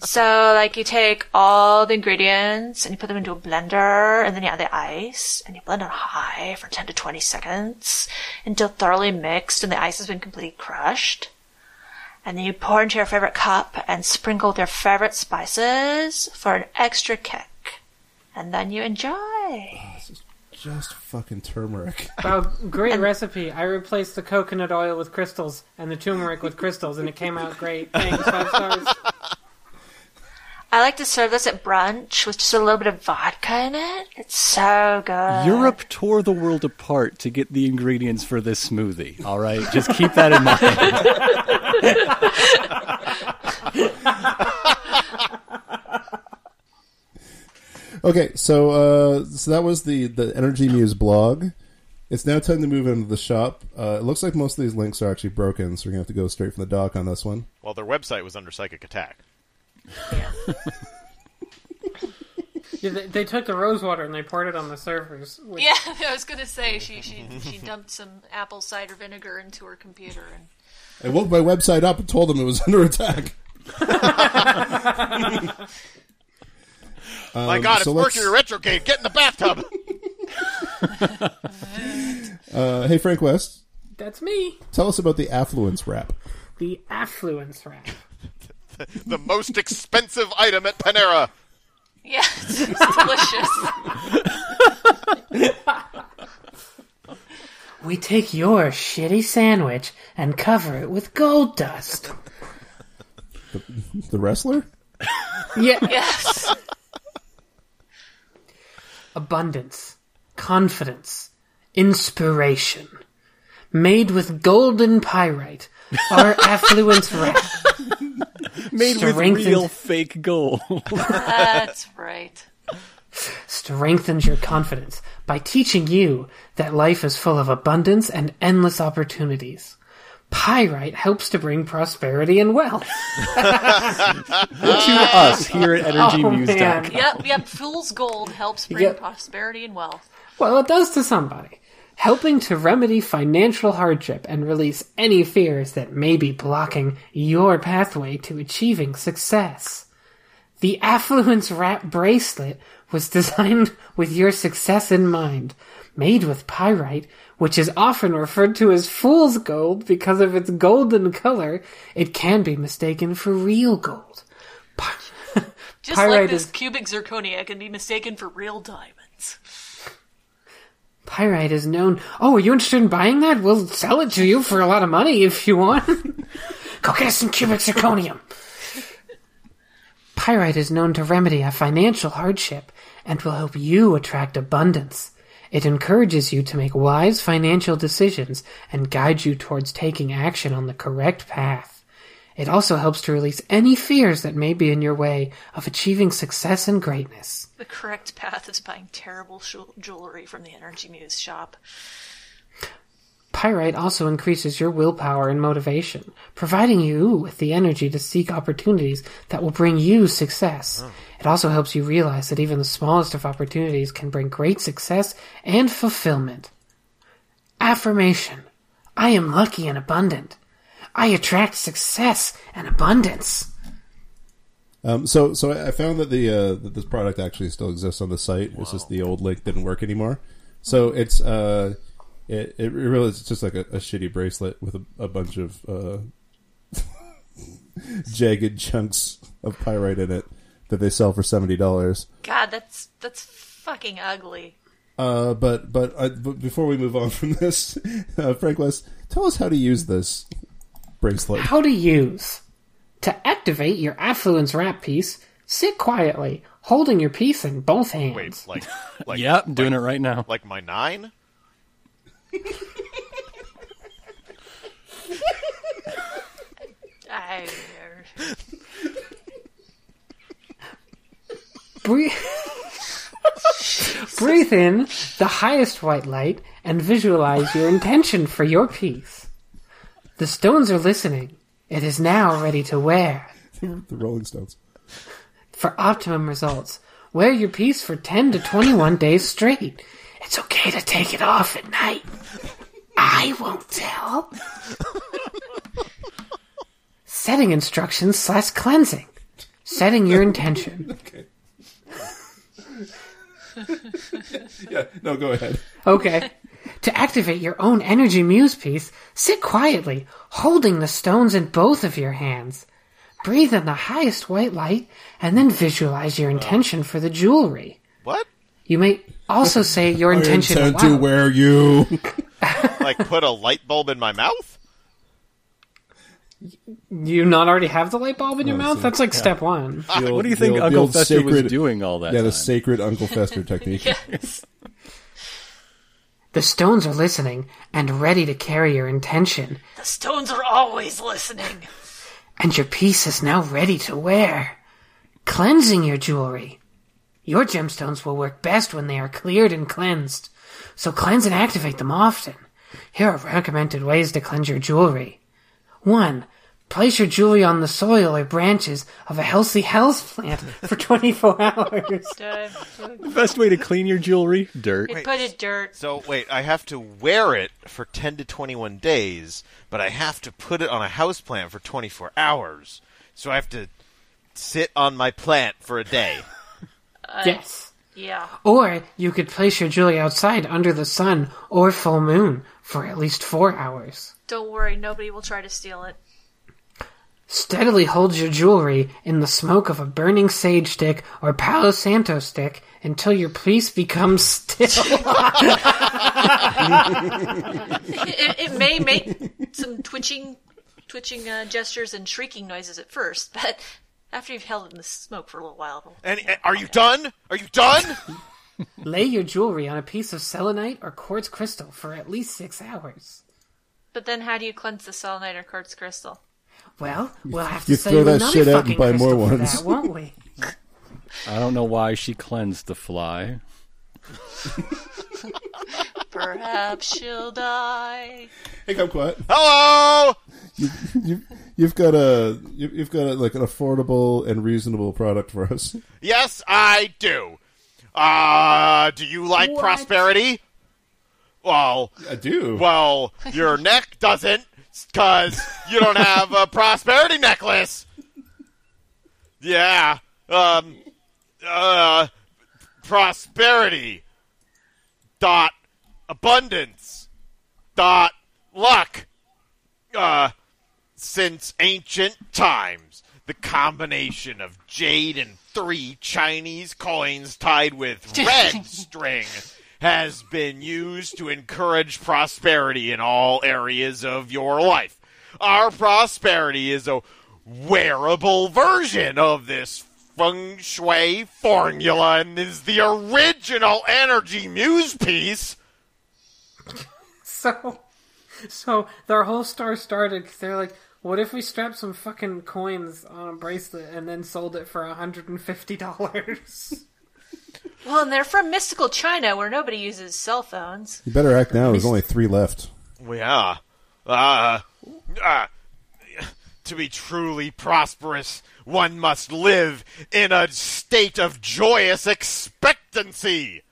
So, like, you take all the ingredients and you put them into a blender, and then you add the ice, and you blend on high for 10 to 20 seconds until thoroughly mixed and the ice has been completely crushed. And then you pour into your favorite cup and sprinkle with your favorite spices for an extra kick. And then you enjoy. Oh, this is just fucking turmeric. Wow, great recipe. I replaced the coconut oil with crystals and the turmeric with crystals, and it came out great. Thanks, five stars. I like to serve this at brunch with just a little bit of vodka in it. It's so good. Europe tore the world apart to get the ingredients for this smoothie. All right, just keep that in mind. Okay, so uh, so that was the the Energy Muse blog. It's now time to move into the shop. Uh, it looks like most of these links are actually broken, so we're gonna have to go straight from the dock on this one. Well, their website was under psychic attack. Yeah, they, they took the rose water and they poured it on the servers. Which, Yeah, I was gonna say she she she dumped some apple cider vinegar into her computer and I woke my website up and told them it was under attack. My God, it's Um, so let's- Mercury retrograde. Get in the bathtub. Uh, hey, Frank West, That's me. tell us about the affluence wrap. The affluence wrap. the most expensive item at Panera. yeah, it's, it's delicious. We take your shitty sandwich and cover it with gold dust. The wrestler? Yeah. Yes, Abundance, confidence, inspiration. Made with golden pyrite, our affluence wrap. Made with Strengthened- real fake gold. that's right. strengthens your confidence by teaching you that life is full of abundance and endless opportunities. Pyrite helps to bring prosperity and wealth. to us here at Energy Oh, EnergyMuse.com. man. Yep, yep. Fool's gold helps bring Yep. prosperity and wealth. Well, it does to somebody. Helping to remedy financial hardship and release any fears that may be blocking your pathway to achieving success. The Affluence Wrap Bracelet was designed with your success in mind. Made with pyrite, which is often referred to as fool's gold because of its golden color, it can be mistaken for real gold. Py- Just Pyrite like this is- cubic zirconia can be mistaken for real diamonds. Pyrite is known. Oh, are you interested in buying that? We'll sell it to you for a lot of money if you want. Go get us some cubic zirconium. Pyrite is known to remedy a financial hardship and will help you attract abundance. It encourages you to make wise financial decisions and guides you towards taking action on the correct path. It also helps to release any fears that may be in your way of achieving success and greatness. The correct path is buying terrible jewel- jewelry from the Energy Muse shop. Pyrite also increases your willpower and motivation, providing you with the energy to seek opportunities that will bring you success. Oh. It also helps you realize that even the smallest of opportunities can bring great success and fulfillment. Affirmation. I am lucky and abundant. I attract success and abundance. Um, so, so I found that the uh, that this product actually still exists on the site. It's just the old link didn't work anymore. So it's uh, it it really is just like a, a shitty bracelet with a, a bunch of uh, jagged chunks of pyrite in it that they sell for seventy dollars. God, that's that's fucking ugly. Uh, but but, uh, but before we move on from this, uh, Frank West, tell us how to use this bracelet. How to use. To activate your affluence wrap piece, sit quietly, holding your piece in both hands. Wait, like, like, Yep, I'm doing it right now. like my nine? I, Breathe, breathe in the highest white light and visualize your intention for your piece. The stones are listening. It is now ready to wear. the Rolling Stones. For optimum results, wear your piece for 10 to 21 days straight. It's okay to take it off at night. I won't tell. Setting instructions slash cleansing. Setting your intention. Okay. yeah. No, go ahead. Okay. To activate your own energy muse piece, sit quietly, holding the stones in both of your hands. Breathe in the highest white light, and then visualize your intention for the jewelry. What? You may also say your intention I intend to aloud. wear you. Like put a light bulb in my mouth? You not already have the light bulb in your Oh, mouth? see. That's like Yeah. step one. The old- What do you think old- Uncle old Fester was doing all that Yeah, the sacred Uncle Fester technique. yes. The stones are listening and ready to carry your intention, The stones are always listening. and your piece is now ready to wear. Cleansing your jewelry. Your gemstones will work best when they are cleared and cleansed, so cleanse and activate them often. Here are recommended ways to cleanse your jewelry. 1. Place your jewelry on the soil or branches of a healthy house plant for 24 hours. Uh, The best way to clean your jewelry? Dirt. it put it dirt. So wait, I have to wear it for 10 to 21 days, but I have to put it on a house plant for 24 hours. So I have to sit on my plant for a day. Yes. Yeah. Or you could place your jewelry outside under the sun or full moon for at least four hours. Don't worry, nobody will try to steal it. Steadily hold your jewelry in the smoke of a burning sage stick or Palo Santo stick until your piece becomes still. It, it may make some twitching, twitching uh, gestures and shrieking noises at first, but after you've held it in the smoke for a little while, it'll- And uh, are you done? Are you done? Lay your jewelry on a piece of selenite or quartz crystal for at least six hours. But then, how do you cleanse the selenite or quartz crystal? Well, we'll have to You sell throw that shit out and buy more ones. that, won't we? I don't know why she cleansed the fly. Perhaps she'll die. Hey, come quiet. Hello. You, you've got a you, you've got a, like an affordable and reasonable product for us. Yes, I do. Uh, do you like What? prosperity? Well, I do. well, your neck doesn't, cause you don't have a prosperity necklace. Yeah. Um. Uh. Prosperity. Dot. Abundance. Dot. Luck. Uh. Since ancient times, the combination of jade and three Chinese coins tied with red string has been used to encourage prosperity in all areas of your life. Our prosperity is a wearable version of this feng shui formula and is the original energy muse piece. So, so their whole star started because they're like, what if we strapped some fucking coins on a bracelet and then sold it for $150? Well, and they're from mystical China, where nobody uses cell phones. You better act now. There's only three left. Yeah. Uh, uh, to be truly prosperous, one must live in a state of joyous expectancy.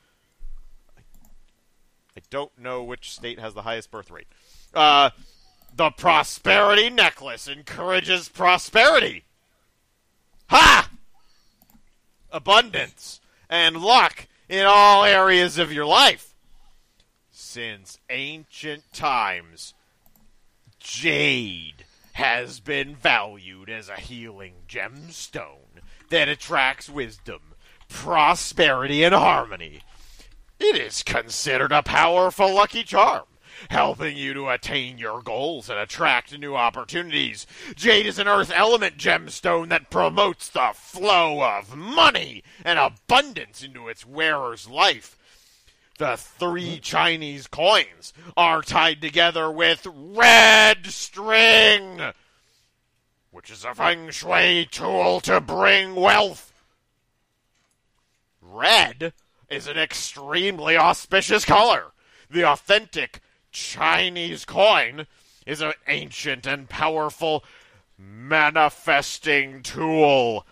I don't know which state has the highest birth rate. Uh, the prosperity necklace encourages prosperity. Ha! abundance, and luck in all areas of your life. Since ancient times, jade has been valued as a healing gemstone that attracts wisdom, prosperity, and harmony. It is considered a powerful lucky charm, helping you to attain your goals and attract new opportunities. Jade is an earth element gemstone that promotes the flow of money and abundance into its wearer's life. The three Chinese coins are tied together with red string, which is a feng shui tool to bring wealth. Red is an extremely auspicious color. The authentic Chinese coin is an ancient and powerful manifesting tool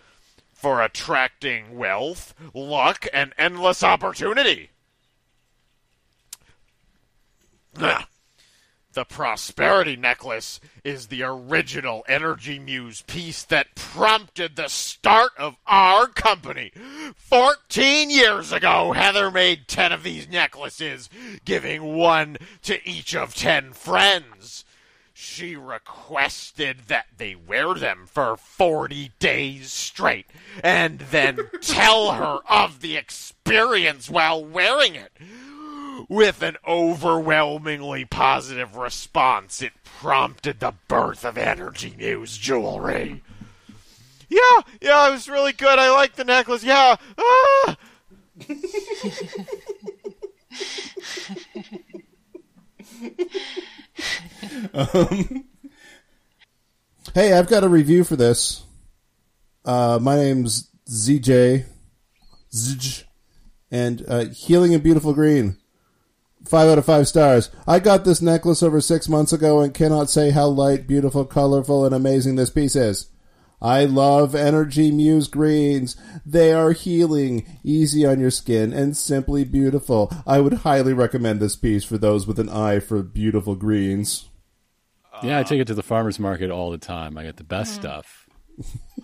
for attracting wealth, luck, and endless opportunity. The Prosperity Necklace is the original Energy Muse piece that prompted the start of our company. 14 years ago, Heather made 10 of these necklaces, giving one to each of 10 friends. She requested that they wear them for 40 days straight and then tell her of the experience while wearing it. With an overwhelmingly positive response, it prompted the birth of Energy Muse jewelry. Yeah, yeah, it was really good. I like the necklace. Yeah. Ah! Hey, I've got a review for this. Uh, my name's ZJ, Zj, and uh, Healing and Beautiful Green. Five out of five stars. I got this necklace over six months ago and cannot say how light, beautiful, colorful, and amazing this piece is. I love Energy Muse greens. They are healing, easy on your skin, and simply beautiful. I would highly recommend this piece for those with an eye for beautiful greens. Yeah, I take it to the farmer's market all the time. I get the best mm. stuff.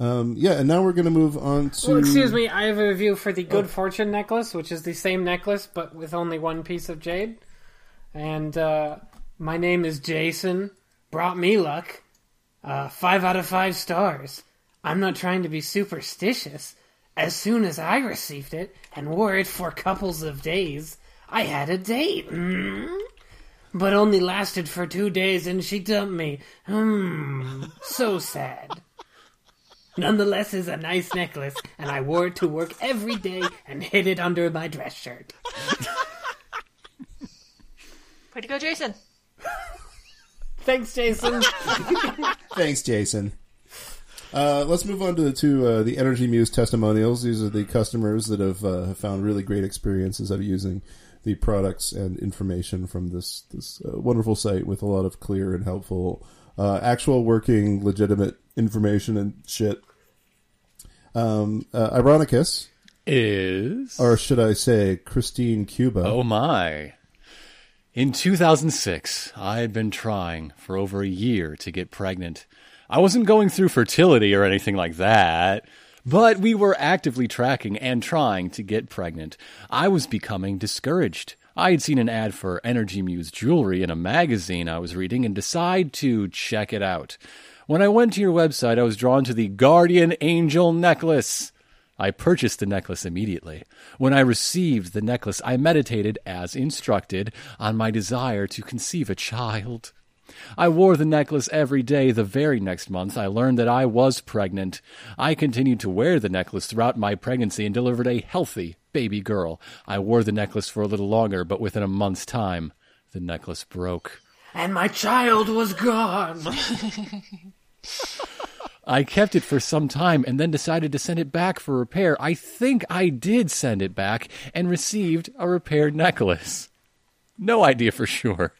Um, yeah, and now we're going to move on to. Well, excuse me, I have a review for the Good Fortune necklace, which is the same necklace but with only one piece of jade. And uh, my name is Jason. Brought me luck. Uh, five out of five stars. I'm not trying to be superstitious. As soon as I received it and wore it for couples of days, I had a date. Mm. But only lasted for two days and she dumped me. Hmm. So sad. Nonetheless, is a nice necklace, and I wore it to work every day and hid it under my dress shirt. Way to go, Jason. Thanks, Jason. Thanks, Jason. Uh, let's move on to, to uh, the Energy Muse testimonials. These are the customers that have, uh, found really great experiences of using the products and information from this this uh, wonderful site with a lot of clear and helpful, uh, actual working, legitimate information and shit. Um, uh, Ironicus, Is or should I say, Christine Cuba. Oh my. In 2006, I had been trying for over a year to get pregnant. I wasn't going through fertility or anything like that, but we were actively tracking and trying to get pregnant. I was becoming discouraged. I had seen an ad for Energy Muse jewelry in a magazine I was reading and decided to check it out. When I went to your website, I was drawn to the Guardian Angel necklace. I purchased the necklace immediately. When I received the necklace, I meditated, as instructed, on my desire to conceive a child. I wore the necklace every day. The very next month, I learned that I was pregnant. I continued to wear the necklace throughout my pregnancy and delivered a healthy baby girl. I wore the necklace for a little longer, but within a month's time, the necklace broke. and my child was gone. I kept it for some time and then decided to send it back for repair. I think I did send it back and received a repaired necklace. No idea for sure.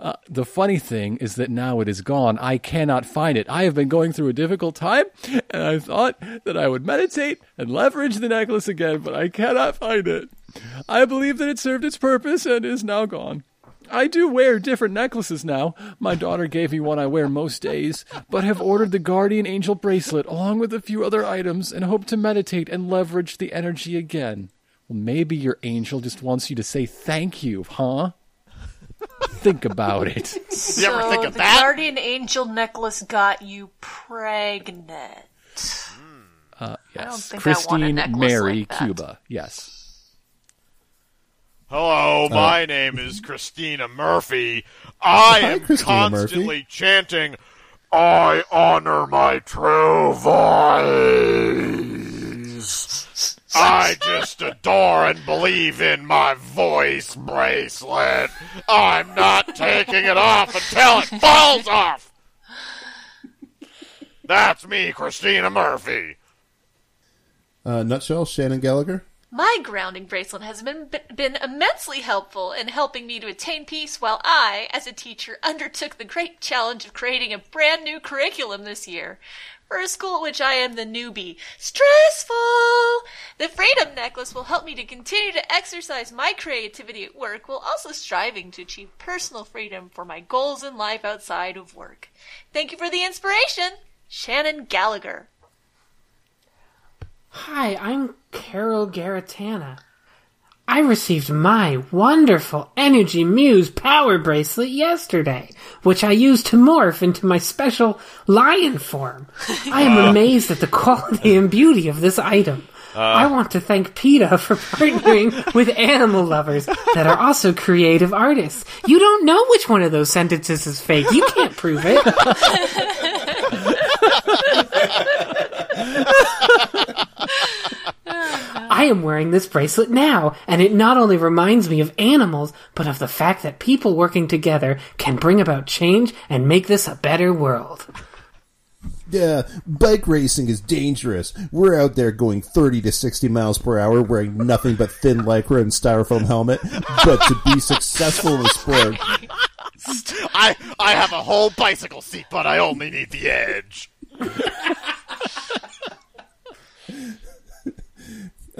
Uh, the funny thing is that now it is gone. I cannot find it. I have been going through a difficult time, and I thought that I would meditate and leverage the necklace again, but I cannot find it. I believe that it served its purpose and is now gone. I do wear different necklaces now. My daughter gave me one I wear most days, but have ordered the Guardian Angel bracelet along with a few other items and hope to meditate and leverage the energy again. Well, maybe your angel just wants you to say thank you, huh? Think about it. So You ever think of the that? guardian angel necklace got you pregnant. Uh, yes. think I want a Christine necklace Mary like that. Cuba. Yes. Hello, my name is Christina Murphy. I Hi, am Christina constantly Murphy. chanting, I honor my true voice. I just adore and believe in my voice bracelet. I'm not taking it off until it falls off. That's me, Christina Murphy. Uh, nutshell, Shannon Gallagher. My grounding bracelet has been, been immensely helpful in helping me to attain peace while I, as a teacher, undertook the great challenge of creating a brand new curriculum this year. For a school at which I am the newbie. Stressful! The Freedom Necklace will help me to continue to exercise my creativity at work while also striving to achieve personal freedom for my goals in life outside of work. Thank you for the inspiration! Shannon Gallagher. Hi, I'm Carol Garatana. I received my wonderful Energy Muse power bracelet yesterday, which I used to morph into my special lion form. I am amazed at the quality and beauty of this item. Uh. I want to thank PETA for partnering with animal lovers that are also creative artists. You don't know which one of those sentences is fake. You can't prove it. I am wearing this bracelet now, and it not only reminds me of animals, but of the fact that people working together can bring about change and make this a better world. Yeah, bike racing is dangerous. We're out there going 30 to 60 miles per hour wearing nothing but thin lycra and styrofoam helmet. But to be successful in the sport, I I have a whole bicycle seat, but I only need the edge.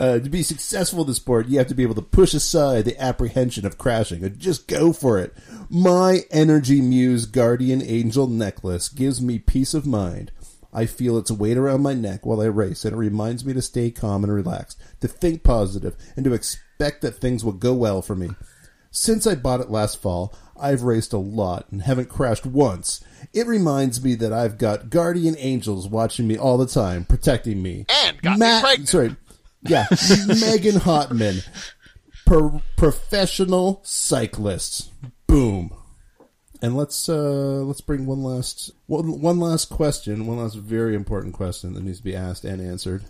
uh, to be successful in the sport, you have to be able to push aside the apprehension of crashing and just go for it. My Energy Muse Guardian Angel necklace gives me peace of mind. I feel its weight around my neck while I race, and it reminds me to stay calm and relaxed, to think positive, and to expect that things will go well for me. Since I bought it last fall, I've raced a lot and haven't crashed once. It reminds me that I've got guardian angels watching me all the time, protecting me. And got me pregnant. Sorry. Yeah, Megan Hotman, pro- professional cyclist. Boom. And let's uh let's bring one last one, one last question, one last very important question that needs to be asked and answered.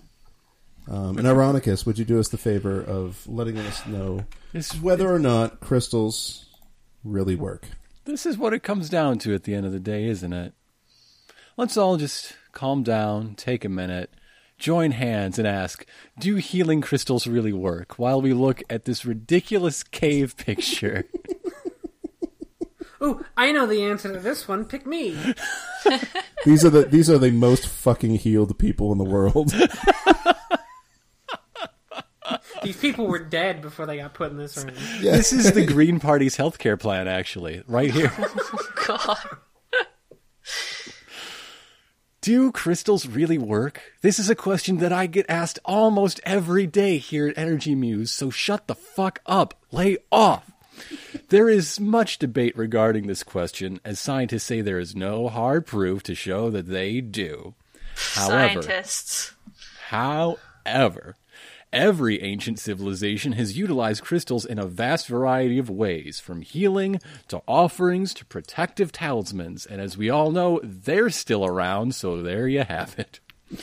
Um, and Ironicus, would you do us the favor of letting us know This, whether or not crystals really work? this is what it comes down to at the end of the day, isn't it? Let's all just calm down, take a minute, join hands, and ask Do healing crystals really work? While we look at this ridiculous cave picture. Ooh, I know the answer to this one. Pick me. These are the these are the most fucking healed people in the world. These people were dead before they got put in this room. This is the Green Party's healthcare plan, actually, right here. God. Do crystals really work? This is a question that I get asked almost every day here at Energy Muse, so shut the fuck up. Lay off. There is much debate regarding this question, as scientists say there is no hard proof to show that they do. However, Scientists. However, every ancient civilization has utilized crystals in a vast variety of ways, from healing to offerings to protective talismans, and as we all know, they're still around, so there you have it.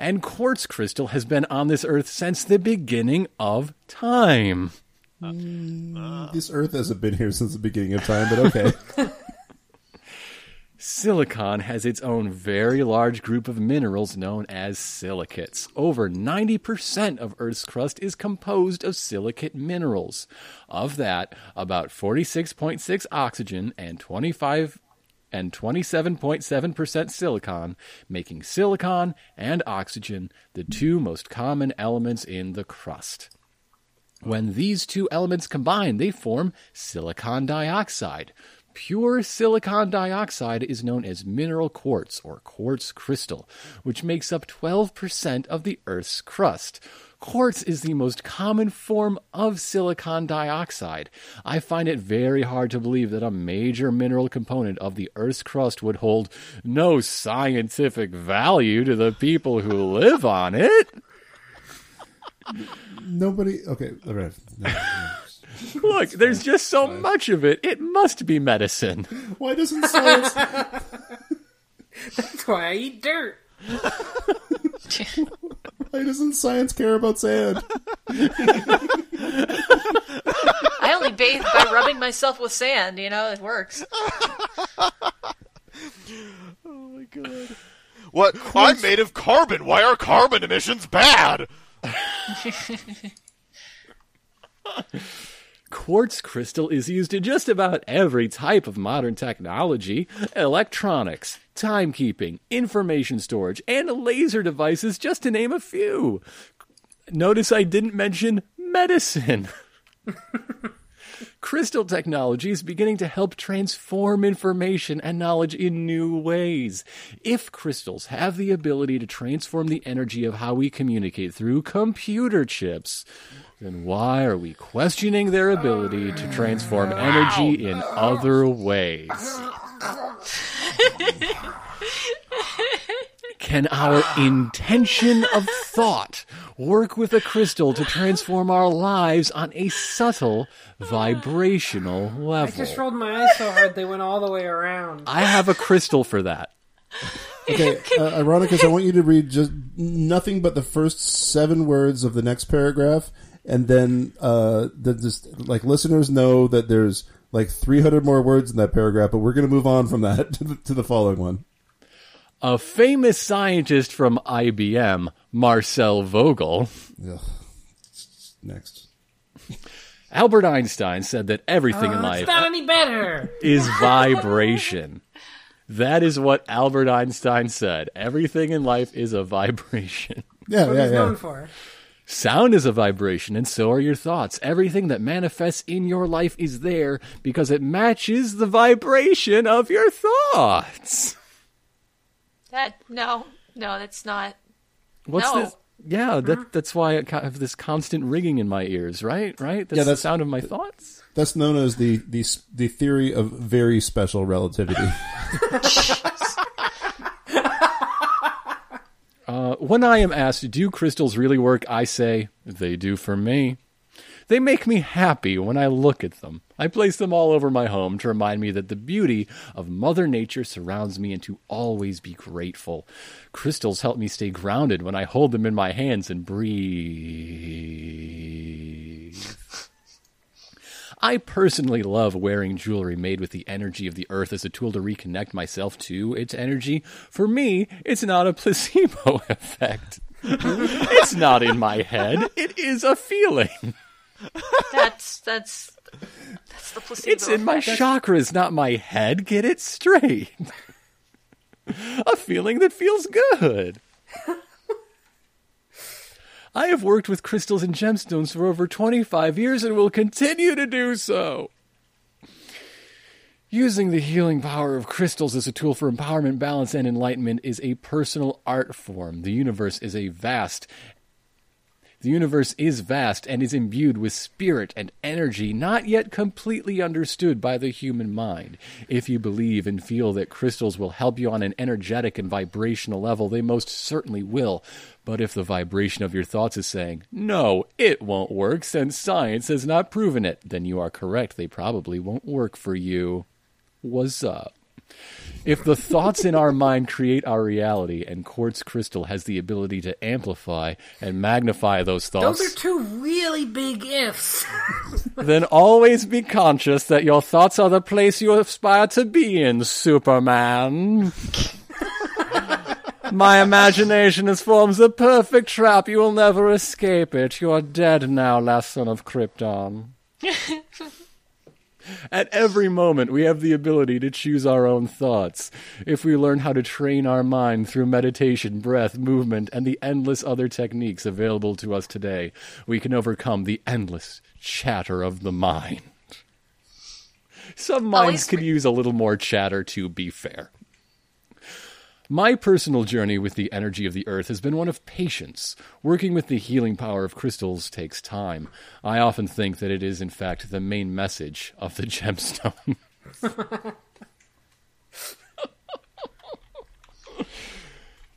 And quartz crystal has been on this earth since the beginning of time. Mm, uh, uh. this Earth hasn't been here since the beginning of time, but okay. Silicon has its own very large group of minerals known as silicates. Over 90% of Earth's crust is composed of silicate minerals. Of that, about 46.6 oxygen and 25 and 27.7% silicon, making silicon and oxygen the two most common elements in the crust. When these two elements combine, they form silicon dioxide. Pure silicon dioxide is known as mineral quartz or quartz crystal, which makes up 12% of the Earth's crust. Quartz is the most common form of silicon dioxide. I find it very hard to believe that a major mineral component of the Earth's crust would hold no scientific value to the people who live on it. Nobody. Okay, all right. No, no. Look, there's just so much of it. It must be medicine. Why doesn't science? That's why I eat dirt. Why doesn't science care about sand? I only bathe by rubbing myself with sand. You know, it works. Oh my god. What? I'm made of carbon. Why are carbon emissions bad? Quartz crystal is used in just about every type of modern technology electronics, timekeeping, information storage, and laser devices, just to name a few. Notice I didn't mention medicine. Crystal technology is beginning to help transform information and knowledge in new ways. If crystals have the ability to transform the energy of how we communicate through computer chips, then why are we questioning their ability to transform energy in other ways? Can our intention of thought work with a crystal to transform our lives on a subtle vibrational level? I just rolled my eyes so hard they went all the way around. I have a crystal for that. Okay, uh, Ironicus, I want you to read just nothing but the first seven words of the next paragraph, and then uh, the, just like listeners know that there's like 300 more words in that paragraph, but we're going to move on from that to the, to the following one. A famous scientist from IBM, Marcel Vogel, Ugh. Next. Albert Einstein said that everything in Uh, life not any better. is vibration. That is what Albert Einstein said. Everything in life is a vibration. Yeah, What yeah, he's yeah. known for. Sound is a vibration, and so are your thoughts. Everything that manifests in your life is there because it matches the vibration of your thoughts. That no, no, that's not. What's No. this? Yeah, that, mm-hmm. that's why I have this constant ringing in my ears, right? Right? That's, Yeah, the sound of my thoughts. That's known as the, the the theory of very special relativity. Uh, when I am asked, do crystals really work? I say, they do for me. They make me happy when I look at them. I place them all over my home to remind me that the beauty of Mother Nature surrounds me and to always be grateful. Crystals help me stay grounded when I hold them in my hands and breathe. I personally love wearing jewelry made with the energy of the earth as a tool to reconnect myself to its energy. For me, it's not a placebo effect. it's not in my head. It is a feeling. That's that's that's the placebo. It's in my chakras, not my head. Get it straight. a feeling that feels good. I have worked with crystals and gemstones for over 25 years and will continue to do so. Using the healing power of crystals as a tool for empowerment, balance, and enlightenment is a personal art form. The universe is a vast the universe is vast and is imbued with spirit and energy not yet completely understood by the human mind. If you believe and feel that crystals will help you on an energetic and vibrational level, they most certainly will. But if the vibration of your thoughts is saying, no, it won't work since science has not proven it, then you are correct. They probably won't work for you. What's up? If the thoughts in our mind create our reality, and quartz crystal has the ability to amplify and magnify those thoughts, Those are two really big ifs. then always be conscious that your thoughts are the place you aspire to be in, Superman. My imagination has formed the perfect trap. You will never escape it. You are dead now, last son of Krypton. At every moment, we have the ability to choose our own thoughts. If we learn how to train our mind through meditation, breath, movement, and the endless other techniques available to us today, we can overcome the endless chatter of the mind. Some minds Always could re- use a little more chatter, to be fair. My personal journey with the energy of the earth has been one of patience. Working with the healing power of crystals takes time. I often think that it is, in fact, the main message of the gemstone.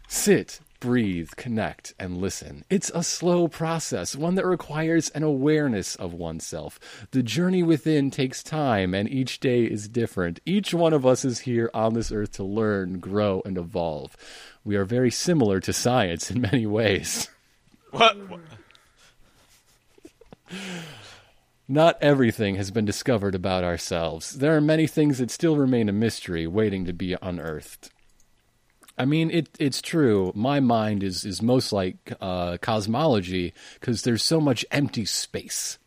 Sit, breathe, connect, and listen. It's a slow process, one that requires an awareness of oneself. The journey within takes time, and each day is different. Each one of us is here on this earth to learn, grow, and evolve. We are very similar to science in many ways. What? Not everything has been discovered about ourselves. There are many things that still remain a mystery, waiting to be unearthed. I mean, it, it's true. My mind is, is most like uh, cosmology because there's so much empty space.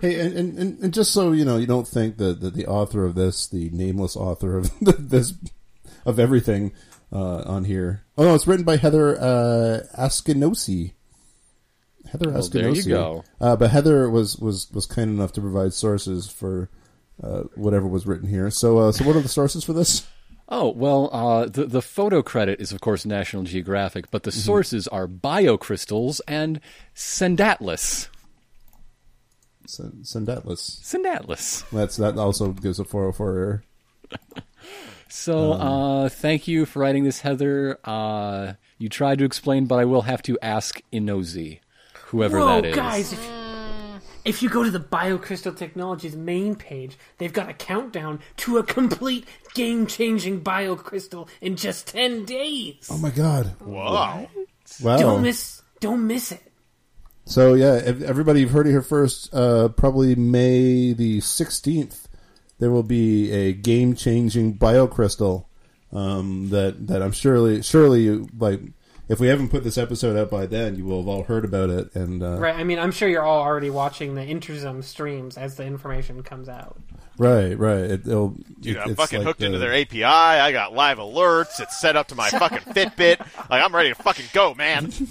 Hey, and, and, and- just so you know, you don't think that, that the author of this, the nameless author of this, of everything uh, on here. Oh no, it's written by Heather uh, Askinosie. Heather Well, Askinosie. there you go. Uh, but Heather was, was, was kind enough to provide sources for uh, whatever was written here. So, uh, so what are the sources for this? Oh, well, uh, the, the photo credit is, of course, National Geographic, but the sources are biocrystals and Sendatlis. Sen- Sendatlis. Sendatlis. That's that also gives a 404 error. So, uh, thank you for writing this, Heather. Uh, you tried to explain, but I will have to ask Inozi, whoever Whoa, that is. guys! If, if you go to the BioCrystal Technologies main page, they've got a countdown to a complete game-changing BioCrystal in just ten days. Oh my god! Wow. Wow. Don't miss, don't miss it. So yeah, everybody, you've heard it here first. Uh, probably May the sixteenth, there will be a game-changing biocrystal um, that that I'm surely surely you like. If we haven't put this episode out by then, you will have all heard about it. And uh, Right? I mean, I'm sure you're all already watching the Interzum streams as the information comes out. right, right, it, will Dude, it- I'm fucking like hooked the- into their API. I got live alerts. It's set up to my fucking Fitbit. Like I'm ready to fucking go, man.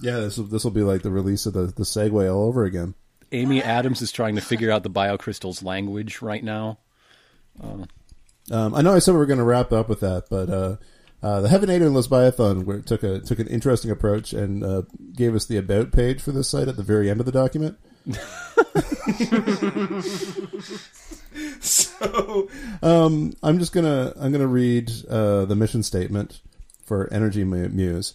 Yeah, this will this will be like the release of the the Segway all over again. Amy Adams is trying to figure out the biocrystal's language right now. Um, I know I said we were going to wrap up with that, but uh, uh, the Heavenator and Lesbiathan were, took a took an interesting approach and uh, gave us the about page for this site at the very end of the document. so um, I'm just gonna I'm gonna read uh, the mission statement for Energy Muse.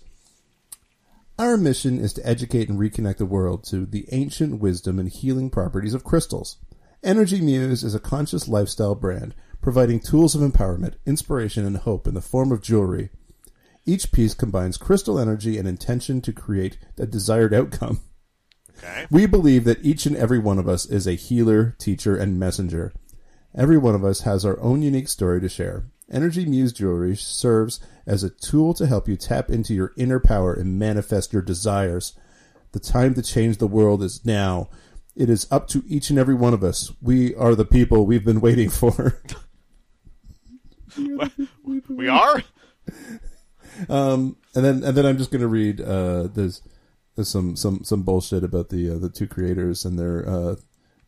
Our mission is to educate and reconnect the world to the ancient wisdom and healing properties of crystals. Energy Muse is a conscious lifestyle brand providing tools of empowerment, inspiration, and hope in the form of jewelry. Each piece combines crystal energy and intention to create a desired outcome. Okay. We believe that each and every one of us is a healer, teacher, and messenger. Every one of us has our own unique story to share. Energy Muse Jewelry serves as a tool to help you tap into your inner power and manifest your desires. The time to change the world is now. It is up to each and every one of us. We are the people we've been waiting for. We are. Um, and then and then I'm just going to read. Uh, there's there's some some some bullshit about the uh, the two creators and their uh,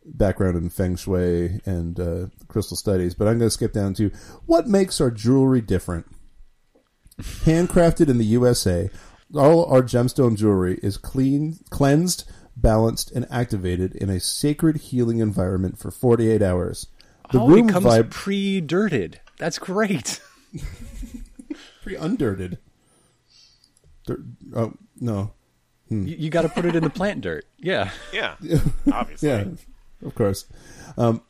background in feng shui and uh, crystal studies, but I'm going to skip down to what makes our jewelry different. Handcrafted in the USA, all our gemstone jewelry is clean, cleansed, balanced, and activated in a sacred healing environment for 48 hours. The oh, room it comes vib- pre-dirted. That's great. pretty undirted. Dirt, oh no, You, you got to put it in the plant dirt. Yeah. Yeah. Obviously. Yeah, of course. Um,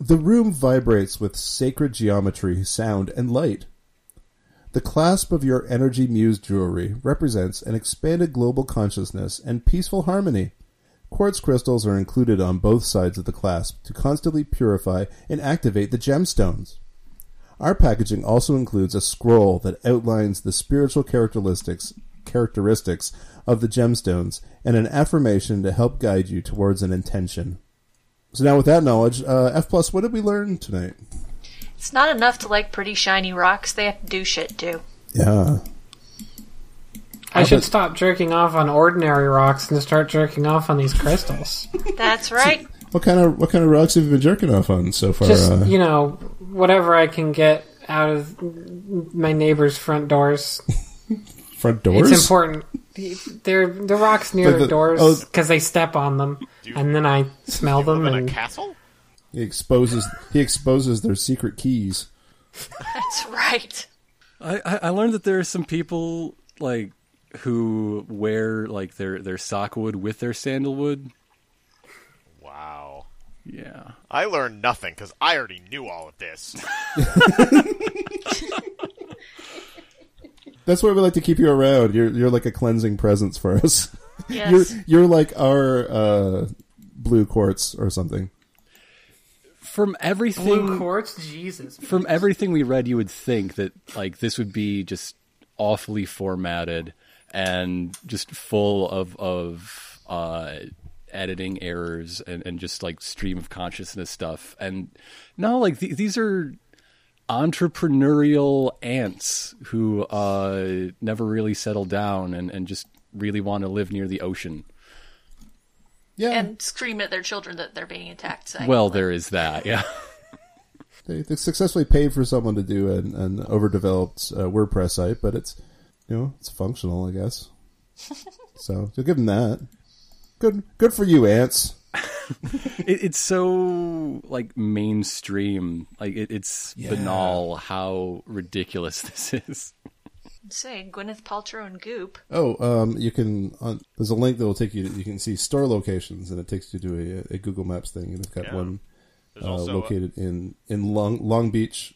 the room vibrates with sacred geometry, sound, and light. The clasp of your Energy Muse jewelry represents an expanded global consciousness and peaceful harmony. Quartz crystals are included on both sides of the clasp to constantly purify and activate the gemstones. Our packaging also includes a scroll that outlines the spiritual characteristics characteristics of the gemstones and an affirmation to help guide you towards an intention. So now with that knowledge, uh, F plus, what did we learn tonight? It's not enough to like pretty shiny rocks. They have to do shit too. Yeah. I should about- stop jerking off on ordinary rocks and start jerking off on these crystals. That's right. What kind of what kind of rocks have you been jerking off on so far? Just uh, you know, whatever I can get out of my neighbor's front doors. front doors. It's important. They're the rocks near the, the- doors oh. because they step on them, you- and then I smell them. In And a castle? He exposes he exposes their secret keys. That's right. I, I I learned that there are some people like who wear like their their sockwood with their sandalwood. Wow. Yeah. I learned nothing because I already knew all of this. That's why we like to keep you around. You're you're like a cleansing presence for us. Yes. You're you're like our uh, blue quartz or something. From blue everything quartz, Jesus. from everything we read, you would think that like this would be just awfully formatted and just full of of uh, editing errors and, and just like stream of consciousness stuff. And no, like th- these are entrepreneurial ants who uh, never really settle down and, and just really want to live near the ocean. Yeah, and scream at their children that they're being attacked. Saying, Well, there is that, yeah. they, they successfully paid for someone to do an, an overdeveloped uh, WordPress site, but it's you know it's functional, I guess. so you'll give them that. Good, good for you, ants. it, it's so like mainstream like it, it's Yeah. banal how ridiculous this is say Gwyneth Paltrow and Goop. Oh, um, you can. On, there's a link that will take you. To, you can see store locations, and it takes you to a, a Google Maps thing, and it's got Yeah. one uh, also located in in Long Long Beach,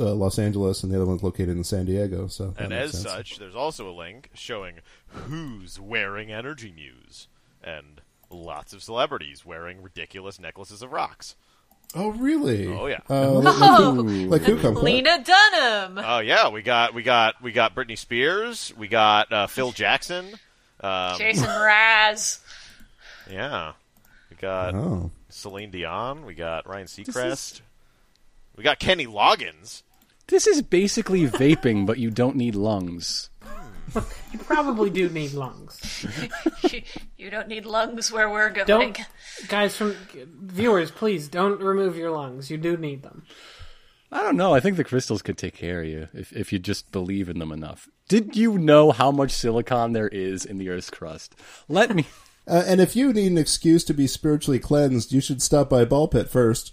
uh, Los Angeles, and the other one's located in San Diego. So, and as sense. such, there's also a link showing who's wearing Energy Muse and lots of celebrities wearing ridiculous necklaces of rocks. oh really? Oh, yeah. Uh, like, like who? Like who? Lena Dunham. Oh yeah, we got we got we got Britney Spears, we got uh, Phil Jackson. Um, Jason Mraz. yeah, we got Oh, Celine Dion. We got Ryan Seacrest. We got Kenny Loggins. this is basically vaping but you don't need lungs You probably do need lungs. you don't need lungs where we're going. Don't, guys, from viewers, please don't remove your lungs. You do need them. i don't know i think the crystals could take care of you if, if you just believe in them enough did you know how much silicon there is in the earth's crust let me uh, and if you need an excuse to be spiritually cleansed, you should stop by Ball Pit first.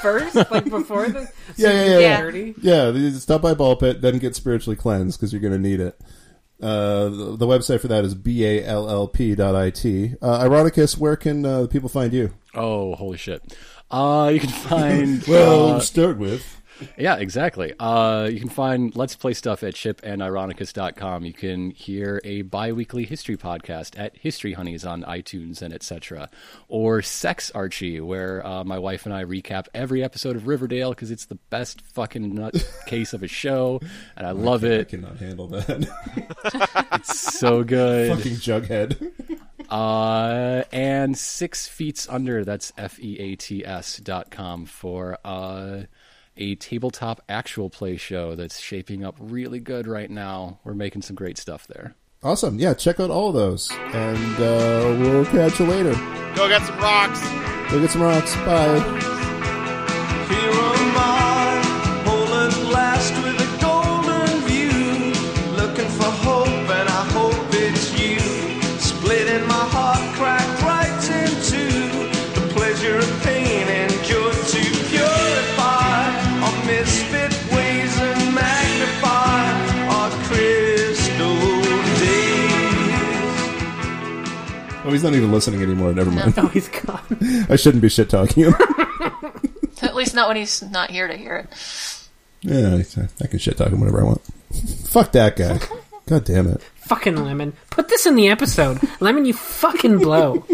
First, like before the Yeah, yeah, yeah, yeah. dirty. Yeah, stop by Ball Pit, then get spiritually cleansed because you're going to need it. Uh, the, the website for that is ballp.it. Uh, Ironicus, where can uh, people find you? oh holy shit uh you can find Well, uh, start with. Yeah, exactly. Uh, you can find Let's Play stuff at chipandironicus.com. You can hear a bi-weekly history podcast at History Honeys on iTunes and etc. Or Sex Archie, where uh, my wife and I recap every episode of Riverdale because it's the best fucking nut case of a show, and I love I it. I cannot handle that. It's so good. Fucking Jughead. Uh, and Six Feats Under, that's F E A T S dot com for uh, a tabletop actual play show that's shaping up really good right now. We're making some great stuff there. awesome. Yeah, check out all of those. And uh, we'll catch you later. Go get some rocks. Go get some rocks. Bye. Not even listening anymore. Never mind. No, he's gone. I shouldn't be shit talking him. At least not when he's not here to hear it. yeah, uh, I can shit talk him whenever I want. Fuck that guy. God damn it. fucking Lemon. Put this in the episode. Lemon, you fucking blow.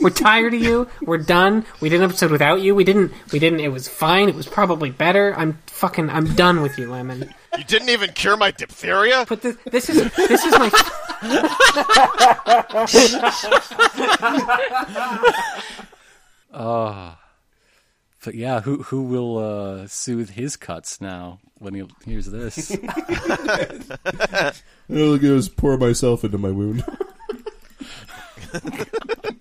We're tired of you. We're done. We did an episode without you. We didn't. We didn't. It was fine. It was probably better. I'm fucking. I'm done with you, Lemon. You didn't even cure my diphtheria. But this. This is. This is my. Ah. But yeah, who who will uh, soothe his cuts now when he hears this? I'll just pour myself into my wound.